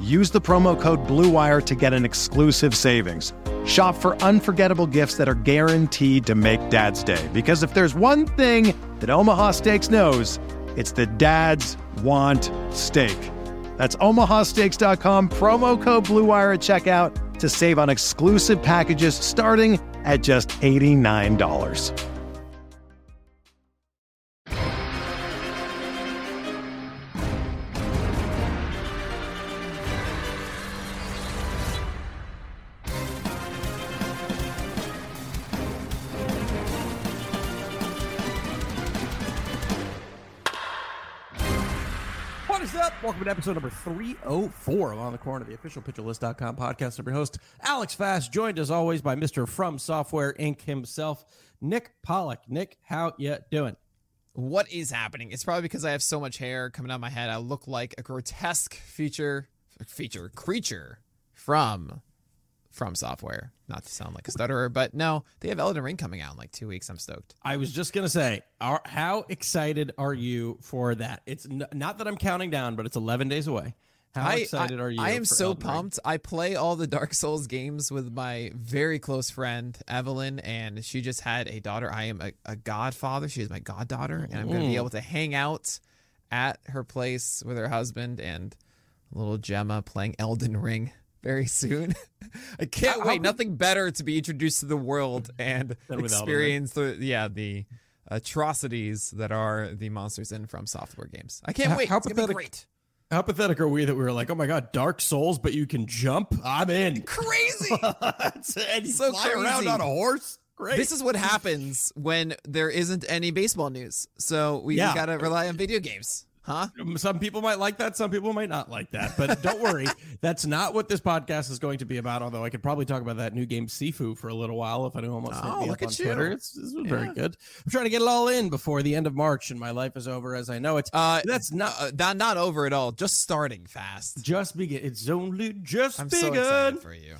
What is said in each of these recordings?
use the promo code BLUEWIRE to get an exclusive savings. Shop for unforgettable gifts that are guaranteed to make Dad's Day. Because if there's one thing that Omaha Steaks knows, it's that dads want steak. That's omahasteaks.com, promo code BLUEWIRE at checkout to save on exclusive packages starting at just $89. Episode number 304 of On the Corner, of the official pitcherlist.com podcast. I'm your host, Alex Fast, joined as always by Mr. From Software Inc. himself, Nick Pollack. Nick, how you doing? What is happening? It's probably because I have so much hair coming out of my head. I look like a grotesque feature, feature creature from from software. Not to sound like a stutterer, but no, they have Elden Ring coming out in like two weeks. I'm stoked. I was just gonna say, are, how excited are you for that? It's n- not that I'm counting down, but it's 11 days away. How I, excited I, are you? I am so Elden pumped. Ring? I play all the Dark Souls games with my very close friend Evelyn, and she just had a daughter. I am a, a godfather. She is my goddaughter, and I'm going to be mm. able to hang out at her place with her husband and little Gemma playing Elden Ring very soon. I can't how, wait. How Nothing better to be introduced to the world and experience the yeah the atrocities that are the monsters in from software games. I can't how, wait. How it's pathetic, great. How pathetic are we that we were like, oh my god, Dark Souls, but you can jump? I'm in. Crazy. and you so fly crazy. around on a horse. Great. This is what happens when there isn't any baseball news. So we, yeah. we gotta rely on video games. Huh? Some people might like that. Some people might not like that. But don't worry, that's not what this podcast is going to be about. Although I could probably talk about that new game Sifu for a little while if anyone wants to oh, me up on you. Twitter. It's, it's yeah. very good. I'm trying to get it all in before the end of March, and my life is over as I know it. Uh, that's not uh, not not over at all. Just starting fast. Just begin. It's only just I'm begun. so excited for you.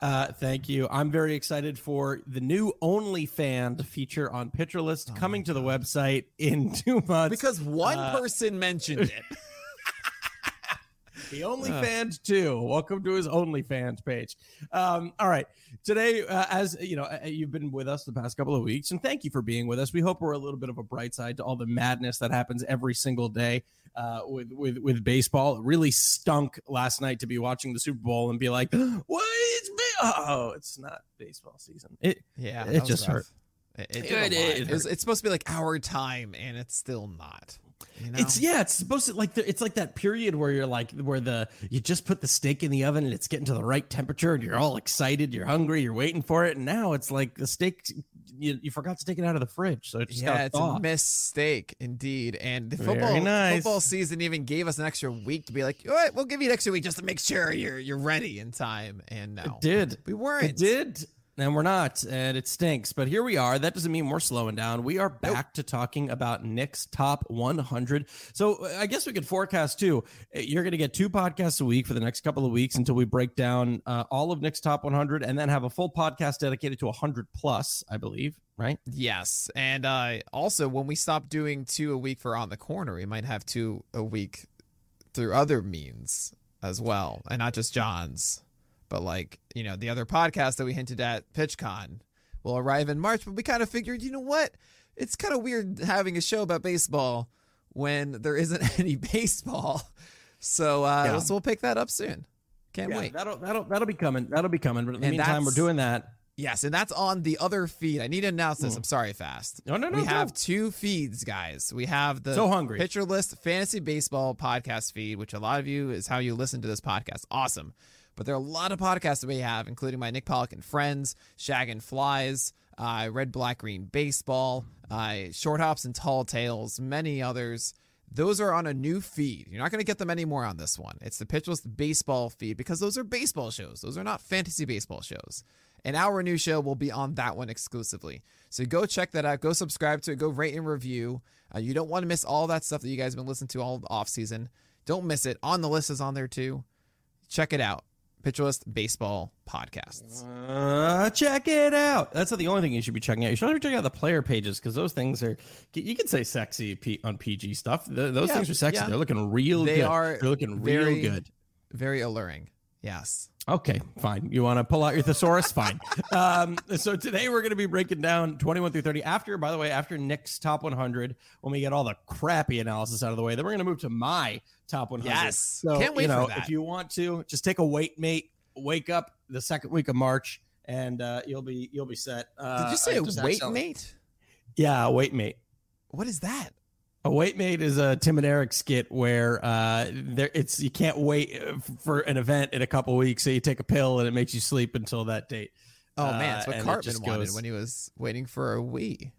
Uh, thank you. I'm very excited for the new OnlyFans feature on Pitcher List oh coming to the website in two months. Because one uh, person mentioned it. the OnlyFans too. Welcome to his OnlyFans page. Um, all right, today, uh, as you know, uh, you've been with us the past couple of weeks, and thank you for being with us. We hope we're a little bit of a bright side to all the madness that happens every single day uh, with with with baseball. It really stunk last night to be watching the Super Bowl and be like, "What is oh, it's not baseball season." It yeah, it just rough. hurt. It, it, it, it was, it's supposed to be like our time, and it's still not. You know? It's yeah, it's supposed to like the, it's like that period where you're like where the you just put the steak in the oven and it's getting to the right temperature and you're all excited, you're hungry, you're waiting for it, and now it's like the steak you, you forgot to take it out of the fridge, so it just yeah, it's thaw. a mistake indeed. And the football nice. football season even gave us an extra week to be like, all right, we'll give you an extra week just to make sure you're you're ready in time. And no, it did. We weren't. It did and we're not, and it stinks. But here we are. That doesn't mean we're slowing down. We are back nope. to talking about Nick's top 100. So uh, I guess we could forecast too. Uh, you're going to get two podcasts a week for the next couple of weeks until we break down uh, all of Nick's top 100, and then have a full podcast dedicated to 100 plus, I believe. Right? Yes, and uh, also when we stop doing two a week for on the corner, we might have two a week through other means as well, and not just John's. But like, you know, the other podcast that we hinted at, PitchCon, will arrive in March. But we kind of figured, you know what? It's kind of weird having a show about baseball when there isn't any baseball. So, uh, yeah. so we'll pick that up soon. Can't yeah, wait. That'll that'll that'll be coming. That'll be coming. But in the and meantime, we're doing that. Yes, and that's on the other feed. I need to announce this. Mm. I'm sorry, fast. No, no, no. we go. have two feeds, guys. We have the So hungry. Pitcher List Fantasy Baseball podcast feed, which a lot of you is how you listen to this podcast. Awesome. But there are a lot of podcasts that we have, including my Nick Pollack and Friends, Shag and Flies, uh, Red, Black, Green Baseball, uh, Short Hops and Tall Tales, many others. Those are on a new feed. You're not going to get them anymore on this one. It's the Pitch List Baseball feed because those are baseball shows. Those are not fantasy baseball shows. And our new show will be on that one exclusively. So go check that out. Go subscribe to it. Go rate and review. Uh, you don't want to miss all that stuff that you guys have been listening to all off season. Don't miss it. On the list is on there too. Check it out. Pitcher List Baseball Podcasts. Uh, check it out. That's not the only thing you should be checking out. You should also checking out the player pages because those things are. You can say sexy P- on PG stuff. Th- those Yeah, things are sexy. yeah. They're looking real They good. are They're looking very- real good. Very alluring. Yes. Okay, fine. You want to pull out your thesaurus? fine. Um, so today we're going to be breaking down 21 through 30. After, by the way, after Nick's top 100, when we get all the crappy analysis out of the way, then we're going to move to my top 100. Yes. So, Can't wait you know, for that. if you want to, just take a wait, mate. Wake up the second week of March, and uh, you'll be you'll be set. Uh, Did you say I a just wait mate? Yeah, wait, mate. What is that? A wait mate is a Tim and Eric skit where uh, there it's you can't wait uh, for an event in a couple weeks, so you take a pill and it makes you sleep until that date. Oh Uh, man, that's what and it Cartman wanted goes- when he was waiting for a Wii.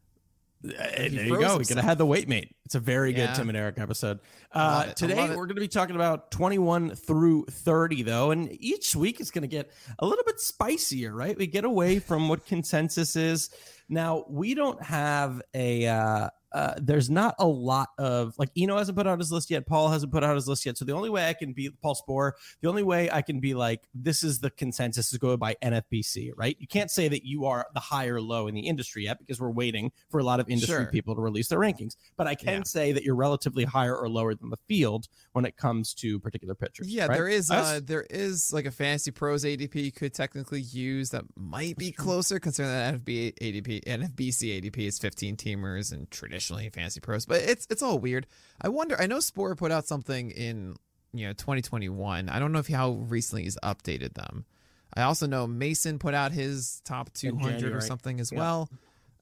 Uh, He there you go. We himself. could have had the wait mate. It's a very good Tim and Eric episode. Uh, it. I love today we're going to be talking about 21 through 30 though, and each week is going to get a little bit spicier, right? We get away from what consensus is. Now we don't have a. Uh, uh, there's not a lot of like Eno hasn't put out his list yet. Paul hasn't put out his list yet. So the only way I can be Paul Sporer, the only way I can be like this is the consensus is going by NFBC, right? You can't say that you are the high or low in the industry yet because we're waiting for a lot of industry Sure. people to release their rankings. But I can Yeah. say that you're relatively higher or lower than the field when it comes to particular pitchers. Yeah, right? there is uh, there is like a fantasy pros ADP you could technically use that might be closer considering that NFB ADP NFBC ADP is 15 teamers and traditionally fantasy pros, but it's it's all weird. I wonder. I know Spore put out something in you know 2021. I don't know if how recently he's updated them. I also know Mason put out his top 200 or something as Yeah. well.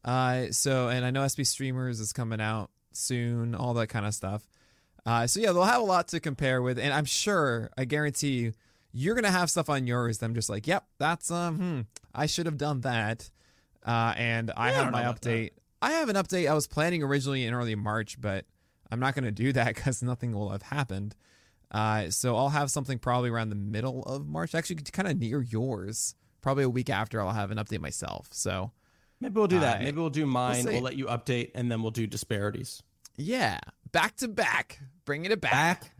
Uh, so and I know SB Streamers is coming out soon, all that kind of stuff. Uh, so yeah, they'll have a lot to compare with, and I'm sure, I guarantee you, you're gonna have stuff on yours. that I'm just like, yep, that's um, hmm, I should have done that. Uh, and I Yeah, I have don't my update. I have an update I was planning originally in early March, but I'm not gonna do that because nothing will have happened. Uh, so I'll have something probably around the middle of March, actually, kind of near yours. Probably a week after, I'll have an update myself. So Maybe we'll do that. I- Maybe we'll do mine. see. We'll, let you update, and then we'll do disparities. yeah, back to back, bringing it back. Back.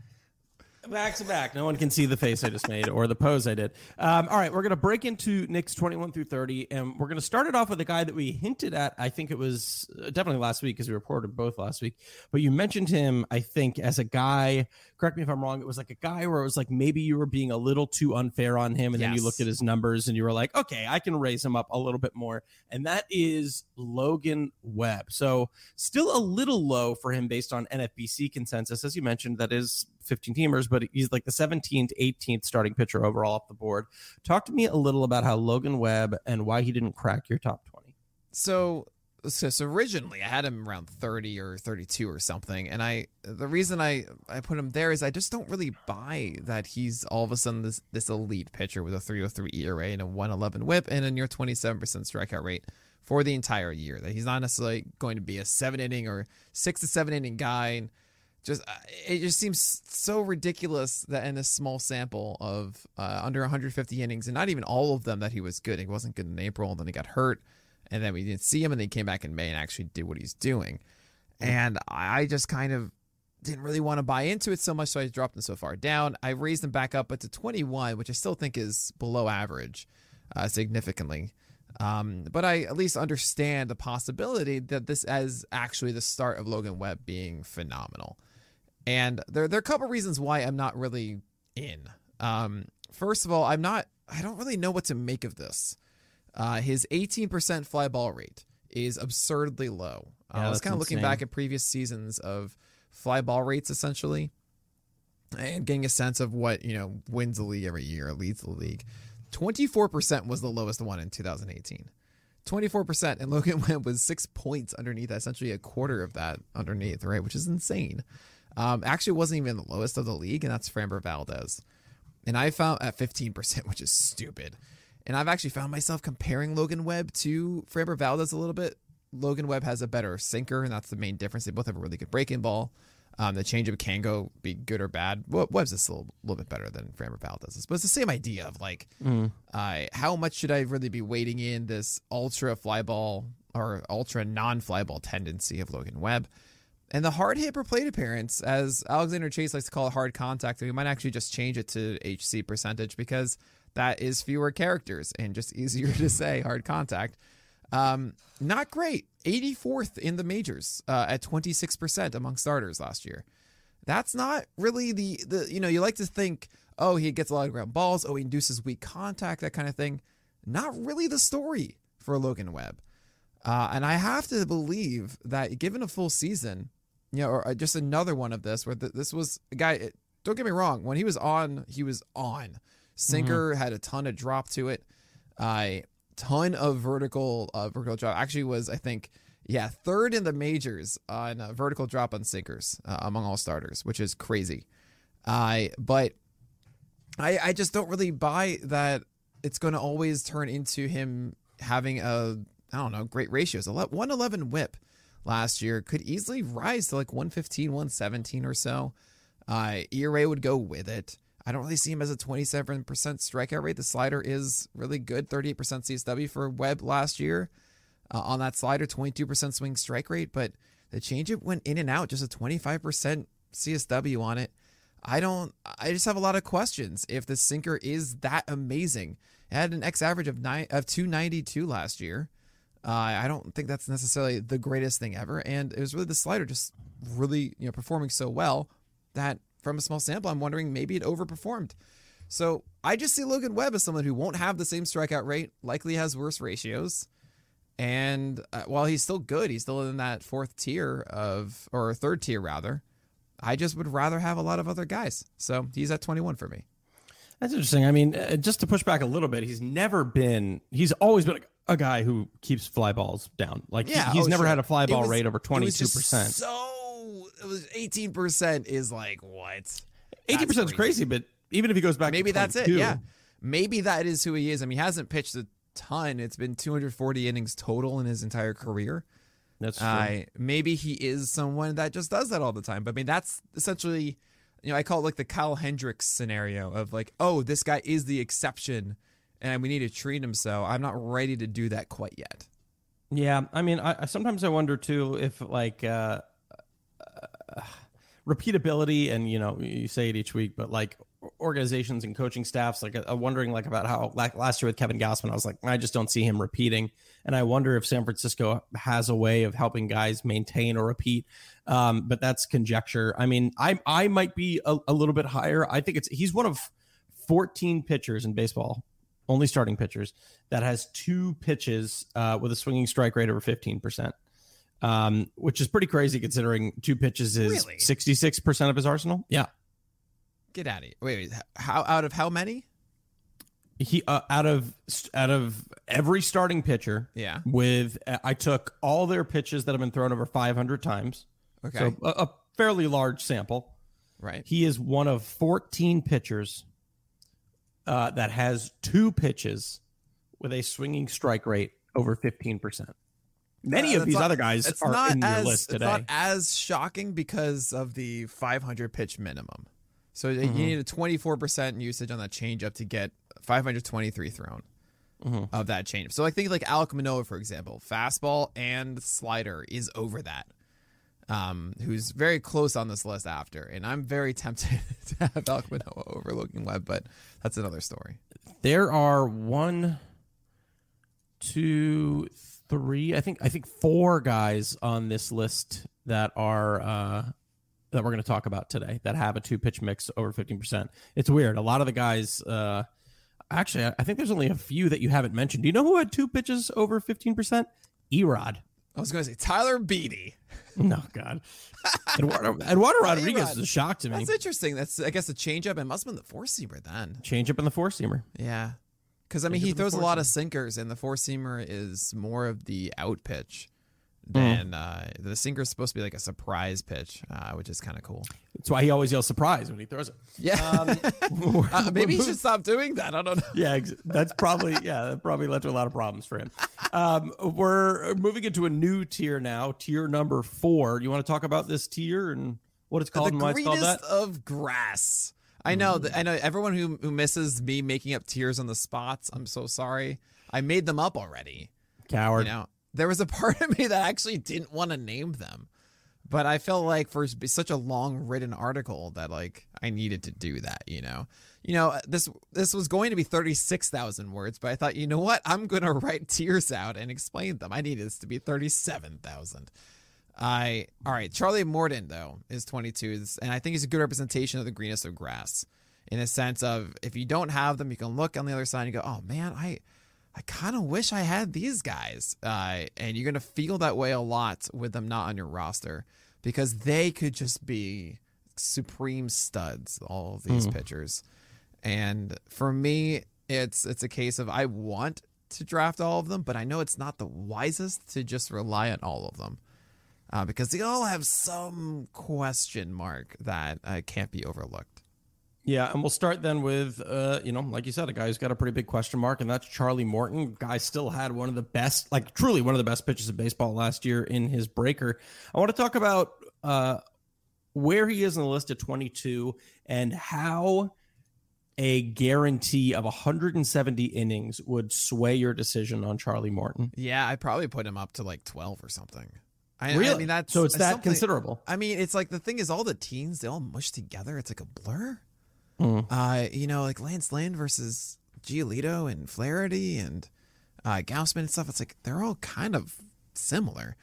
Back to back. No one can see the face I just made or the pose I did. Um, all right, we're going to break into Nick's 21 through 30, and we're going to start it off with a guy that we hinted at. I think it was uh, definitely last week because we reported both last week. But you mentioned him, I think, as a guy. Correct me if I'm wrong. It was like a guy where it was like maybe you were being a little too unfair on him, and then you looked at his numbers and you were like, okay, I can raise him up a little bit more. And that is Logan Webb. So still a little low for him based on NFBC consensus. As you mentioned, that is 15 teamers, but he's like the 17th, 18th starting pitcher overall off the board. Talk to me a little about how Logan Webb and why he didn't crack your top 20. so so, so originally I had him around 30 or 32 or something and I the reason I I put him there is I just don't really buy that he's all of a sudden this this elite pitcher with a 303 ERA and a 111 whip and a near 27% strikeout rate for the entire year. That he's not necessarily going to be a 7 inning or 6 to 7 inning guy and just uh, it just seems so ridiculous that in a small sample of uh, under 150 innings and not even all of them that he was good. He wasn't good in April and then he got hurt and then we didn't see him and then he came back in May and actually did what he's doing. And I just kind of didn't really want to buy into it so much, so I dropped him so far down. I raised him back up, but to 21, which I still think is below average uh, significantly. Um, but I at least understand the possibility that this is actually the start of Logan Webb being phenomenal. And there, there are a couple reasons why I'm not really in. Um, first of all, I'm not, I don't really know what to make of this. Uh, his 18% fly ball rate is absurdly low. Uh, Yeah, I was kind of looking back at previous seasons of fly ball rates essentially and getting a sense of what, you know, wins the league every year, leads the league. 24% was the lowest one in 2018. 24%, and Logan Webb was six points underneath, essentially a quarter of that underneath, right? Which is insane. Um, actually, wasn't even the lowest of the league, and that's Framber Valdez. And I found at 15%, which is stupid. And I've actually found myself comparing Logan Webb to Framber Valdez a little bit. Logan Webb has a better sinker, and that's the main difference. They both have a really good breaking ball. Um, the changeup can go be good or bad. Webb's is still a little bit better than Framber Valdez, but it's the same idea of like, mm. uh, how much should I really be weighting in this ultra fly ball or ultra non fly ball tendency of Logan Webb? And the hard hit per plate appearance, as Alexander Chase likes to call it hard contact, we might actually just change it to HC percentage because that is fewer characters and just easier to say hard contact. Um, not great. 84th in the majors uh, at 26% among starters last year. That's not really the the you know you like to think oh he gets a lot of ground balls oh he induces weak contact that kind of thing. Not really the story for Logan Webb. Uh, and I have to believe that given a full season, you know, or uh, just another one of this where the, this was a guy. Don't get me wrong. When he was on, he was on. Sinker mm-hmm. had a ton of drop to it. I ton of vertical uh, vertical drop. Actually, was I think yeah third in the majors on uh, vertical drop on sinkers uh, among all starters, which is crazy. I but I I just don't really buy that it's going to always turn into him having a I don't know great ratios. 111 whip last year could easily rise to like 115, 117 or so. Uh, ERA would go with it. I don't really see him as a 27% strikeout rate. The slider is really good, 38% CSW for Webb last year. Uh, on that slider, 22% swing strike rate, but the changeup went in and out, just a 25% CSW on it. I don't. I just have a lot of questions. If the sinker is that amazing, it had an X average of nine of 292 last year. Uh, I don't think that's necessarily the greatest thing ever, and it was really the slider just really you know performing so well that from a small sample, I'm wondering maybe it overperformed. So I just see Logan Webb as someone who won't have the same strikeout rate, likely has worse ratios. And uh, while he's still good, he's still in that fourth tier of, or third tier rather. I just would rather have a lot of other guys. So he's at 21 for me. That's interesting. I mean, uh, just to push back a little bit, he's never been, he's always been a guy who keeps fly balls down. Like, yeah, he, he's oh, never sure. had a fly ball was, rate over 22%. So it was 18% is like what? 18% is crazy, but even if he goes back maybe that's it. Yeah. Maybe that is who he is. I mean, he hasn't pitched a ton. It's been 240 innings total in his entire career. That's true. Uh, maybe he is someone that just does that all the time. But I mean, that's essentially, you know, I call it like the Kyle Hendricks scenario of like, oh, this guy is the exception and we need to treat him so. I'm not ready to do that quite yet. Yeah. I mean, I sometimes I wonder too if like, uh, repeatability and you know you say it each week but like organizations and coaching staffs like i'm wondering like about how like last year with kevin gausman i was like i just don't see him repeating. And i wonder if san francisco has a way of helping guys maintain or repeat. Um, but that's conjecture. I mean i i might be a, a little bit higher. I think it's he's one of 14 pitchers in baseball only starting pitchers that has two pitches uh, with a swinging strike rate over 15% um, which is pretty crazy considering two pitches is sixty six percent of his arsenal. Yeah, get out of here. Wait, wait, how out of how many? He uh, out of out of every starting pitcher. Yeah, with I took all their pitches that have been thrown over five hundred times. Okay, so a, a fairly large sample. Right. He is one of fourteen pitchers uh, that has two pitches with a swinging strike rate over fifteen percent. Many uh, of these not, other guys are in as, your list today. It's not as shocking because of the 500 pitch minimum. So mm-hmm. you need a 24% usage on that changeup to get 523 thrown mm-hmm. of that changeup. So I think like Alek Manoah, for example, fastball and slider is over that. Um, who's very close on this list after, and I'm very tempted to have Alek Manoah overlooking Webb, but that's another story. There are one, two, three, I think I think four guys on this list that are uh, that we're going to talk about today that have a two pitch mix over 15%. It's weird. A lot of the guys uh, actually I think there's only a few that you haven't mentioned. Do you know who had two pitches over 15%? Erod. I was going to say Tyler Beede. No, God. Eduardo, Eduardo Rodriguez is a shock to me. That's interesting. That's, I guess, the changeup. It must have been the four seamer then. Changeup and the four seamer. Yeah. Because I mean, he throws a lot of sinkers, and the four seamer is more of the out pitch Mm. than uh, the sinker is supposed to be like a surprise pitch, uh, which is kind of cool. That's why he always yells surprise when he throws it. Yeah, Um, uh, maybe he should stop doing that. I don't know. yeah, that's probably yeah, that probably led to a lot of problems for him. Um, we're moving into a new tier now, tier number four. You want to talk about this tier and what it's called the and why it's called greenest that? of grass. I know. Mm-hmm. that I know. Everyone who who misses me making up tears on the spots. I'm so sorry. I made them up already. Coward. You know, there was a part of me that actually didn't want to name them, but I felt like for such a long written article that like I needed to do that. You know, you know uh, this this was going to be thirty six thousand words, but I thought, you know what, I'm gonna write tears out and explain them. I needed this to be thirty seven thousand. I all right. Charlie Morton though is 22, and I think he's a good representation of the greenest of grass, in a sense of if you don't have them, you can look on the other side and go, oh man, I, I kind of wish I had these guys. Uh, and you're gonna feel that way a lot with them not on your roster because they could just be supreme studs. All of these pitchers, and for me, it's it's a case of I want to draft all of them, but I know it's not the wisest to just rely on all of them uh, because they all have some question mark that uh, can't be overlooked. Yeah, and we'll start then with, uh, you know, like you said, a guy who's got a pretty big question mark, and that's Charlie Morton. Guy still had one of the best, like truly one of the best pitches of baseball last year in his breaker. I want to talk about uh, where he is in the list at 22 and how a guarantee of 170 innings would sway your decision on Charlie Morton. Yeah, I probably put him up to like 12 or something. I, really? I mean, that's so it's that considerable. I mean, it's like the thing is, all the teams they all mush together. It's like a blur. Mm. Uh, you know, like Lance Lynn versus Giolito and Flaherty and uh, Gausman and stuff. It's like they're all kind of similar.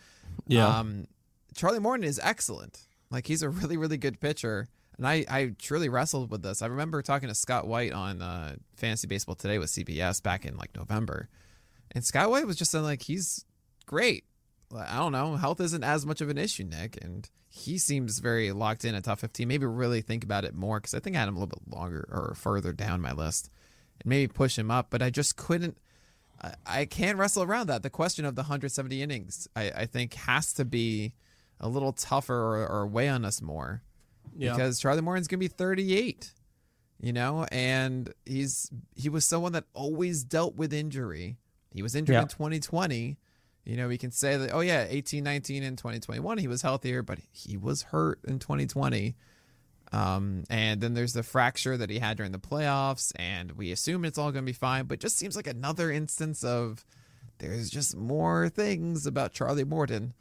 Yeah. Um, Charlie Morton is excellent. Like he's a really, really good pitcher. And I, I truly wrestled with this. I remember talking to Scott White on uh, Fantasy Baseball Today with CBS back in like November. And Scott White was just saying like he's great. I don't know. Health isn't as much of an issue, Nick. And he seems very locked in at top 15. Maybe really think about it more because I think I had him a little bit longer or further down my list and maybe push him up. But I just couldn't. I, I can't wrestle around that. The question of the 170 innings, I, I think, has to be a little tougher or, or weigh on us more Yeah. because Charlie Morton's gonna be 38, you know, and he's he was someone that always dealt with injury. He was injured Yeah. in 2020. You know, we can say that, oh yeah, 18, 19, and 2021, he was healthier, but he was hurt in 2020. Um, and then there's the fracture that he had during the playoffs, and we assume it's all going to be fine, but just seems like another instance of there's just more things about Charlie Morton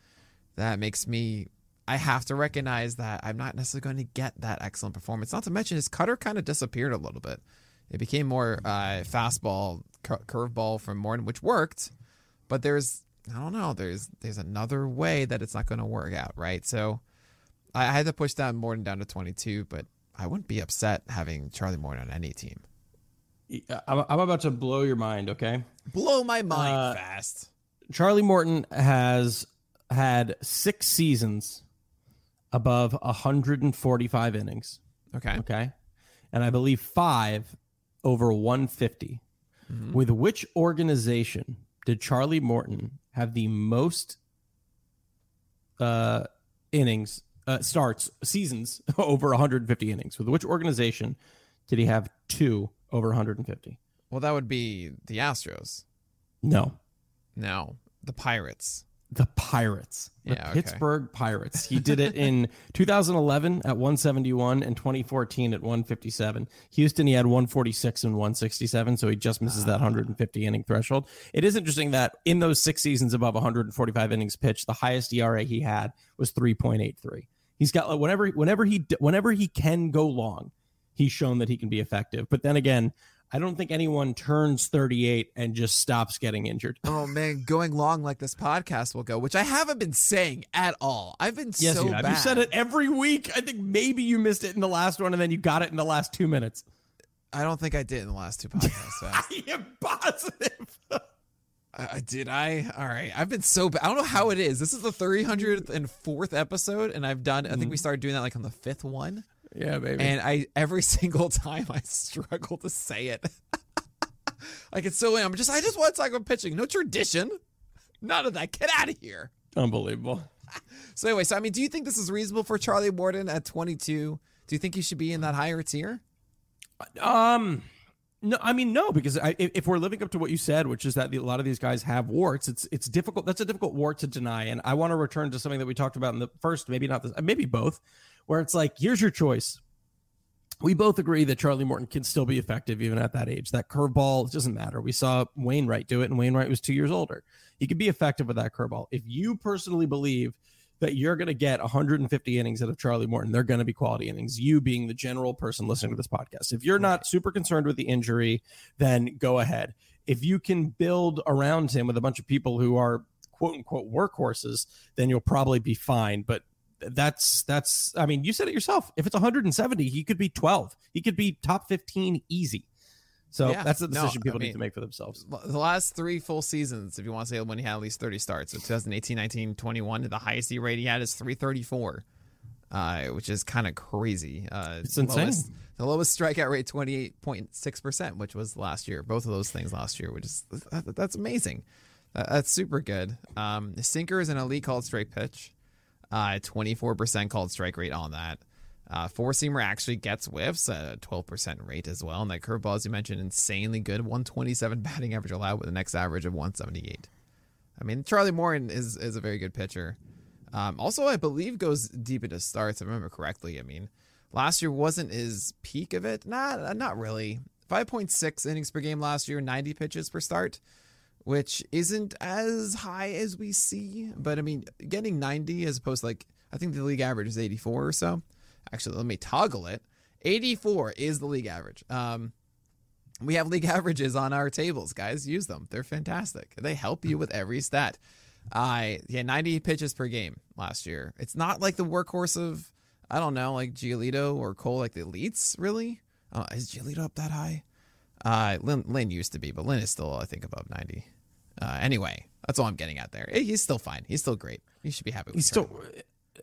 that makes me I have to recognize that I'm not necessarily going to get that excellent performance. Not to mention his cutter kind of disappeared a little bit. It became more uh, fastball, cur- curveball from Morton, which worked, but there's I don't know. There's there's another way that it's not going to work out, right? So I, I had to push down Morton down to 22, but I wouldn't be upset having Charlie Morton on any team. I'm, I'm about to blow your mind, okay? Blow my mind Uh, fast. Charlie Morton has had six seasons above 145 innings. Okay. Okay. And I believe five over 150. With which organization did Charlie Morton have the most uh, innings, uh, starts, seasons over 150 innings? With which organization did he have two over 150? Well, that would be the Astros. No. No, the Pirates. The Pirates. The Yeah, okay. Pittsburgh Pirates. He did it in 2011 at 171 and 2014 at 157. Houston, he had 146 and 167, so he just misses that 150 inning threshold. It is interesting that in those six seasons above 145 innings pitched, the highest ERA he had was 3.83. He's got like, whenever whenever he whenever he can go long, he's shown that he can be effective. But then again, I don't think anyone turns 38 and just stops getting injured. Oh man, going long like this podcast will go, which I haven't been saying at all. I've been Yes, so you have. bad. You said it every week. I think maybe you missed it in the last one, and then you got it in the last two minutes. I don't think I did in the last two podcasts. I am positive. uh, did I? All right. I've been so bad. I don't know how it is. This is the 304th episode, and I've done. I think we started doing that like on the fifth one, yeah, baby. and I every single time I struggle to say it. like it's so I'm just I just want to talk about pitching. No tradition. None of that. Get out of here. Unbelievable. So anyway, so I mean, do you think this is reasonable for Charlie Morton at 22? Do you think he should be in that higher tier? Um, no, I mean no, because I, if, we're living up to what you said, which is that the, a lot of these guys have warts, it's it's difficult. That's a difficult wart to deny. And I want to return to something that we talked about in the first, maybe not this, maybe both, where it's like, here's your choice. We both agree that Charlie Morton can still be effective even at that age. That curveball doesn't matter. We saw Wainwright do it, and Wainwright was two years older. He could be effective with that curveball. If you personally believe that you're going to get 150 innings out of Charlie Morton. They're going to be quality innings. You being the general person listening to this podcast. If you're not super concerned with the injury, then go ahead. If you can build around him with a bunch of people who are quote unquote workhorses, then you'll probably be fine. But that's that's I mean, you said it yourself. If it's 170, he could be 12. He could be top 15 easy. So Yeah. that's the No, decision people I need to make for themselves. The last three full seasons, if you want to say when he had at least 30 starts, so 2018, 19, 21, the highest E rate he had is 334, uh, which is kind of crazy. Uh, It's the insane. Lowest, the lowest strikeout rate, 28.6%, which was last year. Both of those things last year, which is that, that's amazing. That- that's super good. Um, sinker is an elite called straight pitch, uh, 24% called strike rate on that. Uh, four seamer actually gets whiffs, at a 12% rate as well. And that curveball, as you mentioned, insanely good. 127 batting average allowed with an next average of 178. I mean, Charlie Morton is is a very good pitcher. Um, also, I believe goes deep into starts. If I remember correctly. I mean, last year wasn't his peak of it. Not not really. 5.6 innings per game last year, 90 pitches per start, which isn't as high as we see. But I mean, getting 90 as opposed to like I think the league average is 84 or so. Actually, let me toggle it. 84 is the league average. Um, we have league averages on our tables, guys. Use them. They're fantastic. They help you with every stat. I yeah, 90 pitches per game last year. It's not like the workhorse of I don't know, like Giolito or Cole, like the elites. Really, uh, is Giolito up that high? Uh, Lynn, Lynn used to be, but Lynn is still, I think, above 90. Uh, anyway, that's all I'm getting at there. He's still fine. He's still great. He should be happy. With He's still.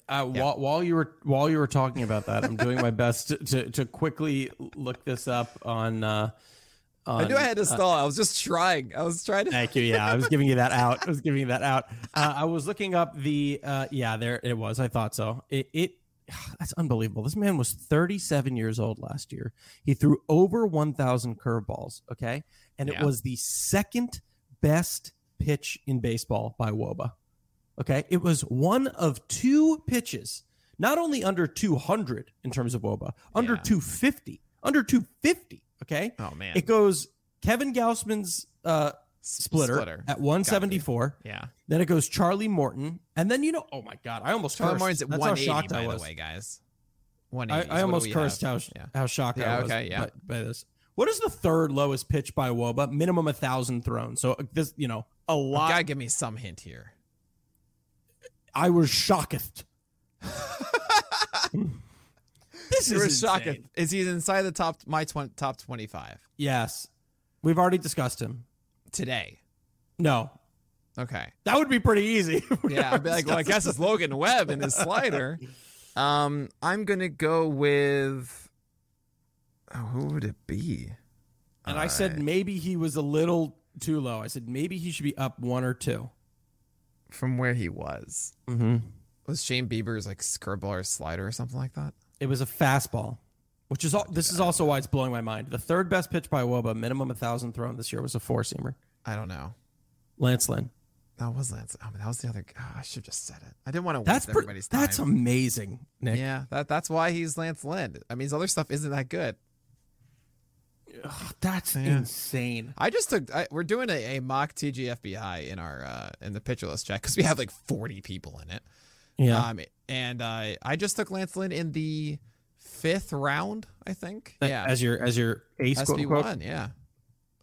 Uh, Yeah. while, while you were while you were talking about that, I'm doing my best to, to, to quickly look this up on. Uh, on I knew I had to stall. I was just trying. I was trying to. Thank you. Yeah, I was giving you that out. I was giving you that out. Uh, I was looking up the. Uh, yeah, there it was. I thought so. It, it. That's unbelievable. This man was 37 years old last year. He threw over 1,000 curveballs. Okay, and it was the second best pitch in baseball by wOBA. Okay, it was one of two pitches, not only under 200 in terms of wOBA, under Yeah. 250, under 250. Okay, Oh man. it goes Kevin Gausman's uh, splitter, Splitter. at 174. yeah. Then it goes Charlie Morton, and then you know, oh my god, I almost Charlie cursed. Morton's at That's how 180, shocked by I the was. way, guys. I, 180. I almost cursed how Yeah. how shocked Yeah, I was. okay, yeah. by, by this. What is the third lowest pitch by wOBA? Minimum a thousand thrown. So uh, this, you know, a lot. Gotta give me some hint here. I was shocked. this You is shocked. Is he inside the top my top 25 Yes, we've already discussed him. Today? No, Okay. that would be pretty easy. Yeah, I'd be like, well, I guess it's Logan Webb and his slider. Um, I'm gonna go with. Oh, who would it be? And I said maybe he was a little too low. I said maybe he should be up one or two. From where he was. Mm-hmm. Was Shane Bieber's like or slider or something like that? It was a fastball, which is all. This is also why it's blowing my mind. The third best pitch by wOBA, minimum a thousand thrown this year, was a four seamer. I don't know. Lance Lynn. That was Lance. Oh, that was the other. Oh, I should have just said it. I didn't want to That's waste pre- everybody's time. that's amazing, Nick. yeah, that that's why he's Lance Lynn. I mean, his other stuff isn't that good. Ugh, that's Yeah. insane. I just took. I, we're doing a, a mock TGFBI in our uh, in the pitcher list check because we have like 40 people in it. Yeah. Um, and uh, I just took Lance Lynn in the fifth round, I think. yeah, As your as your ace quote SB unquote. one. Yeah,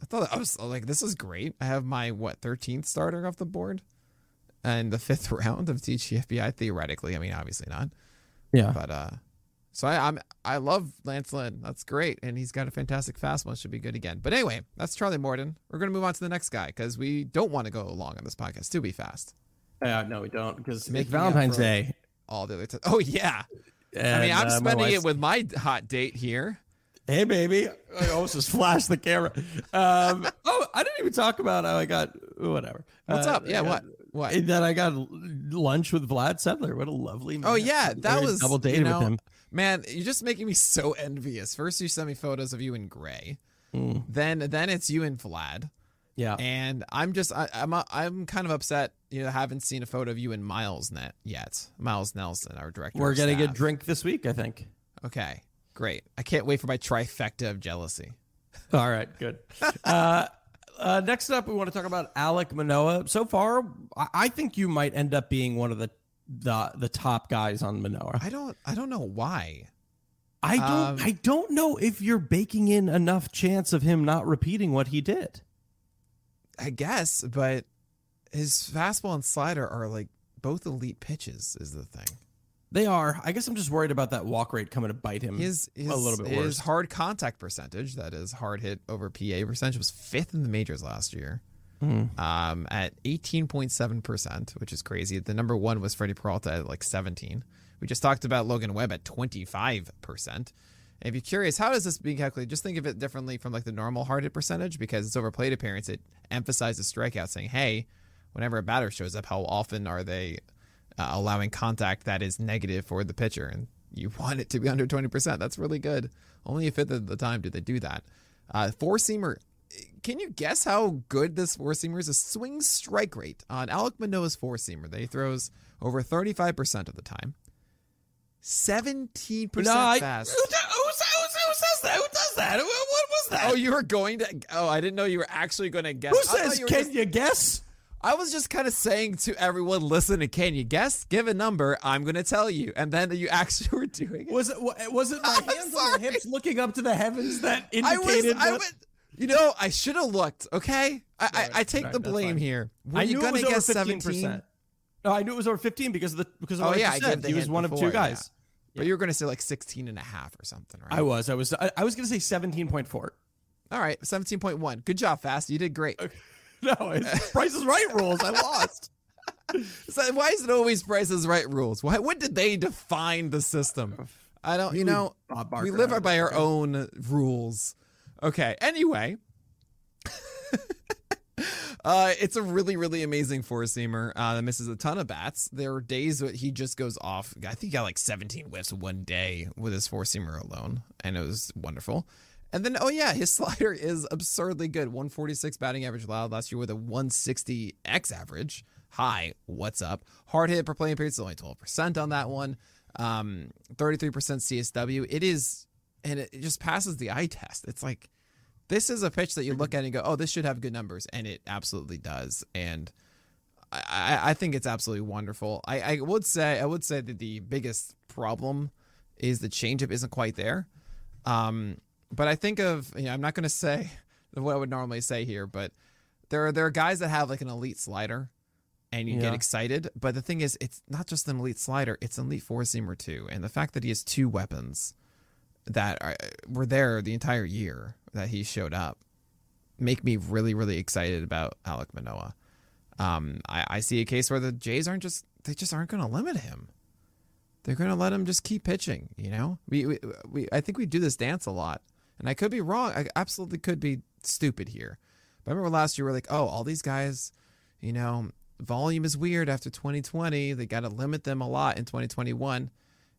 I thought I was like, this is great. I have my what 13th starter off the board, and the fifth round of TGFBI. Theoretically, I mean, obviously not, Yeah. but uh, so I, I'm I love Lance Lynn. That's great, and he's got a fantastic fastball. Should be good again. But anyway, that's Charlie Morton. We're gonna move on to the next guy because we don't want to go long on this podcast. To be fast, Yeah, no, we don't because make Valentine's Day. all the other time. Oh yeah, I mean, I'm uh, spending it with my hot date here. Hey, baby. I almost just flashed the camera. Um, oh, I didn't even talk about how I got whatever. What's Uh, up? Yeah, I what? got- What? That I got lunch with Vlad Sedler. What a lovely. Man. Oh yeah, that was double you know, with him. Man, you're just making me so envious. First, you send me photos of you in gray. Mm. Then, then it's you and Vlad, Yeah. and I'm just, I, I'm, uh, I'm kind of upset. You know, haven't seen a photo of you and Miles net yet. Miles Nelson, our director. We're of gonna get staff. drink this week, I think. Okay, great. I can't wait for my trifecta of jealousy. All right, good. uh, uh, next up, we want to talk about Alek Manoah. So far, I, I think you might end up being one of the the the top guys on Manoah. I don't, I don't know why. I don't. Um, I don't know if you're baking in enough chance of him not repeating what he did. I guess, but his fastball and slider are like both elite pitches. Is the thing. They are. I guess I'm just worried about that walk rate coming to bite him. His, his a little bit his worse. hard contact percentage, that is hard hit over PA percentage, was fifth in the majors last year. Hmm. Um, at 18.7%, which is crazy. The number one was Freddie Peralta at like 17. We just talked about Logan Webb at 25%. If you're curious, how is this being calculated? Just think of it differently from like the normal hard hit percentage because it's over plate appearance. It emphasizes strikeout, saying, hey, whenever a batter shows up, how often are they uh, allowing contact that is negative for the pitcher? And you want it to be under 20%. That's really good. Only a fifth of the time do they do that. Uh, four seamer. Can you guess how good this four seamer is? A swing strike rate on Alek Manoah's four seamer. That he throws over 35% of the time. 17% No, I- fast. Who, that? Who does that? What was that? Oh, you were going to. Oh, I didn't know you were actually going to guess. who says? you Can just- you guess? I was just kind of saying to everyone, listen, can you guess? Give a number. I'm going to tell you. And then you actually were doing it. Was it? Was it my I'm hands on the hips looking up to the heavens that I was. indicated? I what- went. You know, I should have looked. Okay, I, I, I take right, the blame here. Were I you knew it gonna was over guess fifteen 17? percent. No, I knew it was over fifteen because of the because of Oh what yeah, I I just said. the He was hint one of two guys. Yeah. But you were going to say like 16 and a half or something, right? I was. I was. I, I was going to say seventeen point four. All right, 17.1. Good job, Fast. You did great. No, it's Price is Right rules. I lost. So why is it always Price is Right rules? Why? When did they define the system? I don't. You know, Bob we live by our own rules. Okay. Anyway, uh, it's a really, really amazing four seamer uh, that misses a ton of bats. There are days that he just goes off. I think he got like 17 whiffs one day with his four seamer alone, and it was wonderful. And then, oh yeah, his slider is absurdly good. 146 batting average allowed last year with a 160 X average. Hi, what's up? Hard hit per playing period is only 12% on that one. Um, 33% CSW. It is, and it just passes the eye test. It's like, this is a pitch that you look at and go, oh, this should have good numbers. And it absolutely does. And I, I, think it's absolutely wonderful. I, I would say, I would say that the biggest problem is the changeup isn't quite there. Um, but I think of, you know, I'm not going to say what I would normally say here, but there are, there are guys that have like an elite slider and you get excited. But the thing is, it's not just an elite slider, it's an elite four seamer too. And the fact that he has two weapons that are, were there the entire year that he showed up make me really, really excited about Alek Manoah. Um, I, I see a case where the Jays aren't just, they just aren't going to limit him. They're going to let him just keep pitching, you know? We, we, we, I think we do this dance a lot. And I could be wrong. I absolutely could be stupid here. But I remember last year we are like, oh, all these guys, you know, volume is weird after 2020. They got to limit them a lot in 2021.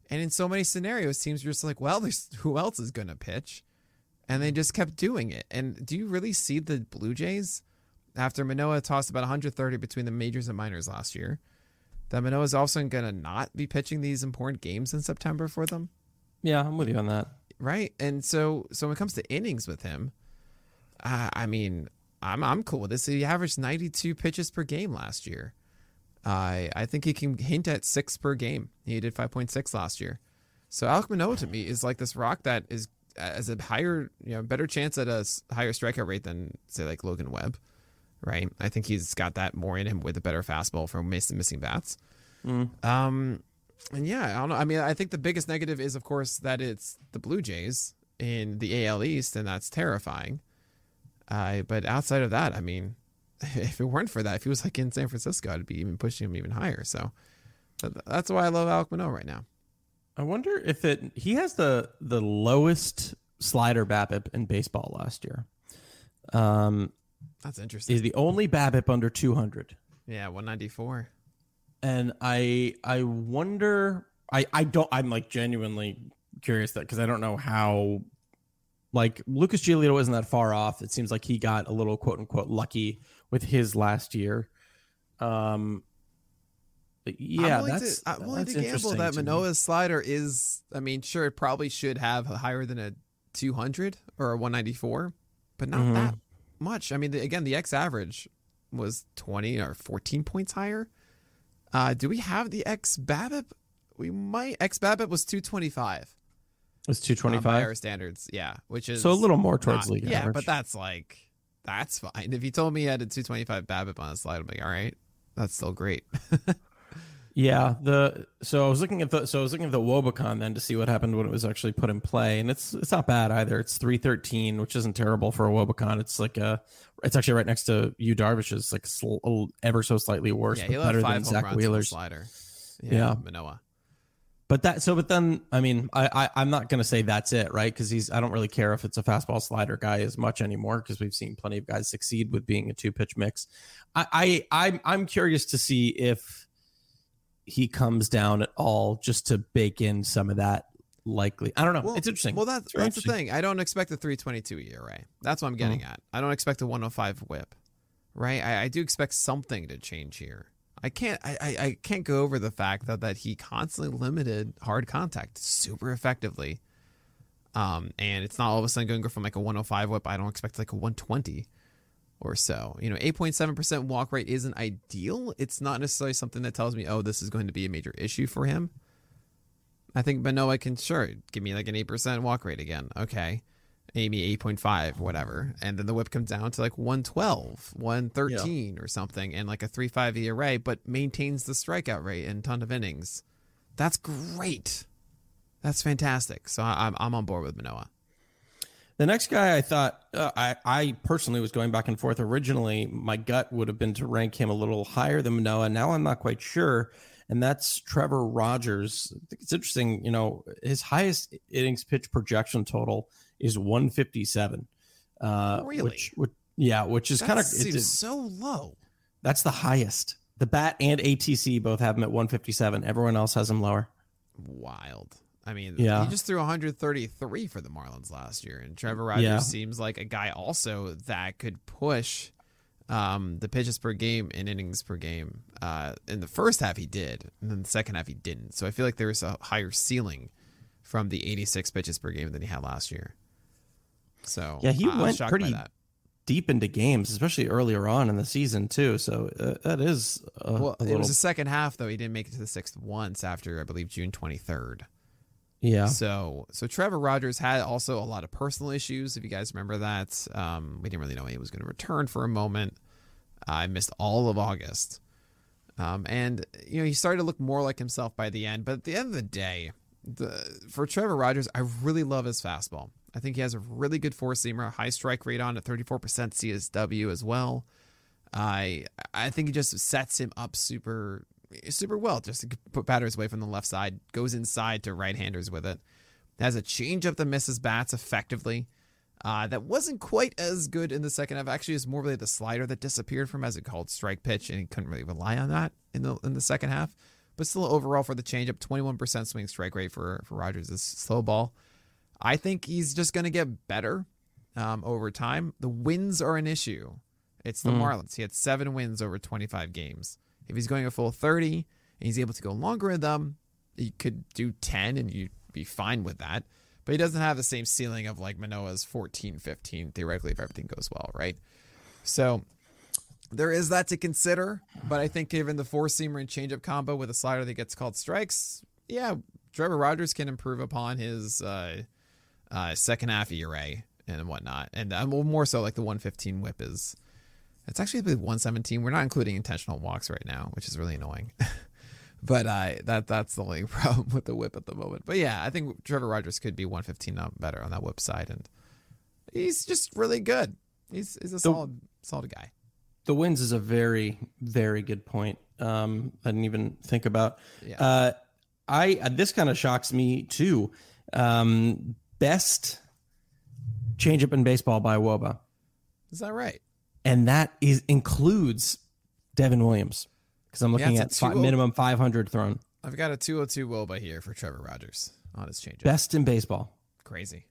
And in so many scenarios, teams are just like, well, there's who else is going to pitch? And they just kept doing it. And do you really see the Blue Jays after Manoah tossed about 130 between the majors and minors last year? That Manoah is also going to not be pitching these important games in September for them? Yeah, I'm with you on that. right? And so, so when it comes to innings with him, uh, I mean, I'm I'm cool with this. He averaged 92 pitches per game last year. I I think he can hint at six per game. He did 5.6 last year. So Alek Manoah to me is like this rock that is as a higher, you know, better chance at a higher strikeout rate than say like Logan Webb, right? I think he's got that more in him with a better fastball from miss- missing bats. Um, and yeah, I don't know. I mean, I think the biggest negative is, of course, that it's the Blue Jays in the AL East, and that's terrifying. Uh, but outside of that, I mean, if it weren't for that, if he was like in San Francisco, I'd be even pushing him even higher. So that's why I love Alek Manoah right now. I wonder if it he has the the lowest slider BABIP in baseball last year. Um, That's interesting. He's the only BABIP under 200. Yeah, 194. And I I wonder I I don't I'm like genuinely curious that because I don't know how like Lucas Giolito wasn't that far off. It seems like he got a little quote unquote lucky with his last year. Um yeah, I'm willing that's to, I'm willing that's to gamble that to me. Manoah's slider is. I mean, sure, it probably should have higher than a 200 or a 194, but not Mhm. that much. I mean, the, again, the X average was 20 or 14 points higher. Uh, do we have the X BABIP? We might. X BABIP was 225. It's two twenty uh, by standards. Yeah, which is So a little more towards not- league Yeah, average. but that's like that's fine. If you told me he had a 225 BABIP on a slide, I'm like, all right, that's still great. Yeah, the so I was looking at the so I was looking at the wOBAcon then to see what happened when it was actually put in play, and it's it's not bad either. It's three thirteen, which isn't terrible for a wOBAcon. It's like a it's actually right next to Yu Darvish's, like sl- ever so slightly worse, yeah, but better than Zach runs on the Wheeler's. slider. Yeah. Manoah. But that so but then I mean I, I I'm not gonna say that's it right because he's I don't really care if it's a fastball slider guy as much anymore because we've seen plenty of guys succeed with being a two pitch mix. I, I I'm I'm curious to see if he comes down at all just to bake in some of that likely. I don't know. Well, it's interesting. Well, that's that's the thing. I don't expect a 322 ERA. That's what I'm getting Mm-hmm. at. I don't expect a 105 WHIP, right? I, I do expect something to change here. I can't I, I, can't go over the fact that that he constantly limited hard contact super effectively. Um, and it's not all of a sudden going to go from like a 105 whip. I don't expect like a 120 or so. You know, 8.7% walk rate isn't ideal. It's not necessarily something that tells me, oh, this is going to be a major issue for him. I think Manoah can sure give me like an 8% walk rate again. Okay. Maybe 8.5, whatever. And then the whip comes down to like 112, 113 or something, and like a 3.5 ERA, but maintains the strikeout rate and ton of innings. That's great. That's fantastic. So I, I'm, I'm on board with Manoah. The next guy I thought uh, I I personally was going back and forth. Originally, my gut would have been to rank him a little higher than Manoah. Now I'm not quite sure, and that's Trevor Rogers. I think it's interesting. You know, his highest innings pitch projection total is 157. Uh, Really? Which, which, yeah, which is kind of seems so low. that's the highest. The bat and ATC both have him at 157. Everyone else has him lower. Wild. I mean, Yeah. he just threw 133 for the Marlins last year, and Trevor Rogers Yeah. seems like a guy also that could push um, the pitches per game and innings per game. Uh, in the first half, he did, and then the second half, he didn't. So I feel like there was a higher ceiling from the 86 pitches per game than he had last year. So Yeah, he I- I went shocked pretty. Deep into games, especially earlier on in the season too. So uh, that is a, Well, a it was the second half though. He didn't make it to the sixth once after I believe June 23rd. yeah. So so Trevor Rogers had also a lot of personal issues. If you guys remember that, um, we didn't really know he was going to return for a moment. I missed all of August, um, and you know he started to look more like himself by the end. But at the end of the day, the for Trevor Rogers, I really love his fastball. I think he has a really good four seamer, high strike rate on at 34% CSW as well. I I think he just sets him up super super well just to put batters away from the left side, goes inside to right-handers with it. Has a changeup that misses bats effectively. Uh, that wasn't quite as good in the second half. Actually, it's more really the slider that disappeared from as it called strike pitch, and he couldn't really rely on that in the in the second half. But still, overall for the changeup, 21% swing strike rate for for Rogers is slow ball. I think he's just going to get better um, over time. The wins are an issue. It's the Mm. Marlins. He had seven wins over 25 games. If he's going a full 30 and he's able to go longer in them, he could do 10 and you'd be fine with that. But he doesn't have the same ceiling of like Manoah's 14, 15, theoretically, if everything goes well, right? So there is that to consider. But I think given the four seamer and changeup combo with a slider that gets called strikes, yeah, Trevor Rogers can improve upon his uh, uh, second half ERA and whatnot. And uh, more so like the 115 whip is. It's actually the 117. We're not including intentional walks right now, which is really annoying. but uh, that that's the only problem with the whip at the moment. But yeah, I think Trevor Rogers could be 115 up better on that whip side, and he's just really good. He's he's a solid solid guy. the wins is a very very good point um i didn't even think about Yeah. uh i uh, this kind of shocks me too um best changeup in baseball by wOBA Is that right? and that is includes Devin Williams because I'm looking Yeah, at it's a fi- 2-0. minimum 500 thrown. I've got a 202 wOBA here for Trevor Rogers on his changeup. Best in baseball. Crazy.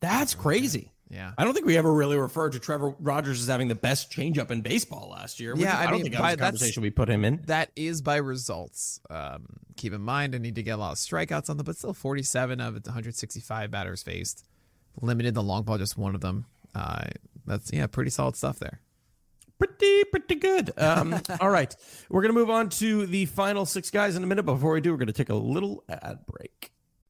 That's crazy. Yeah. I don't think we ever really referred to Trevor Rogers as having the best changeup in baseball last year. Yeah, I, I don't mean, think that was a conversation we put him in. That is by results. Um, keep in mind, I need to get a lot of strikeouts on them, but still 47 of it's 165 batters faced. Limited the long ball, just one of them. Uh, that's yeah, pretty solid stuff there. pretty pretty good. Um, all right, we're gonna move on to the final six guys in a minute. But before we do, we're gonna take a little ad break.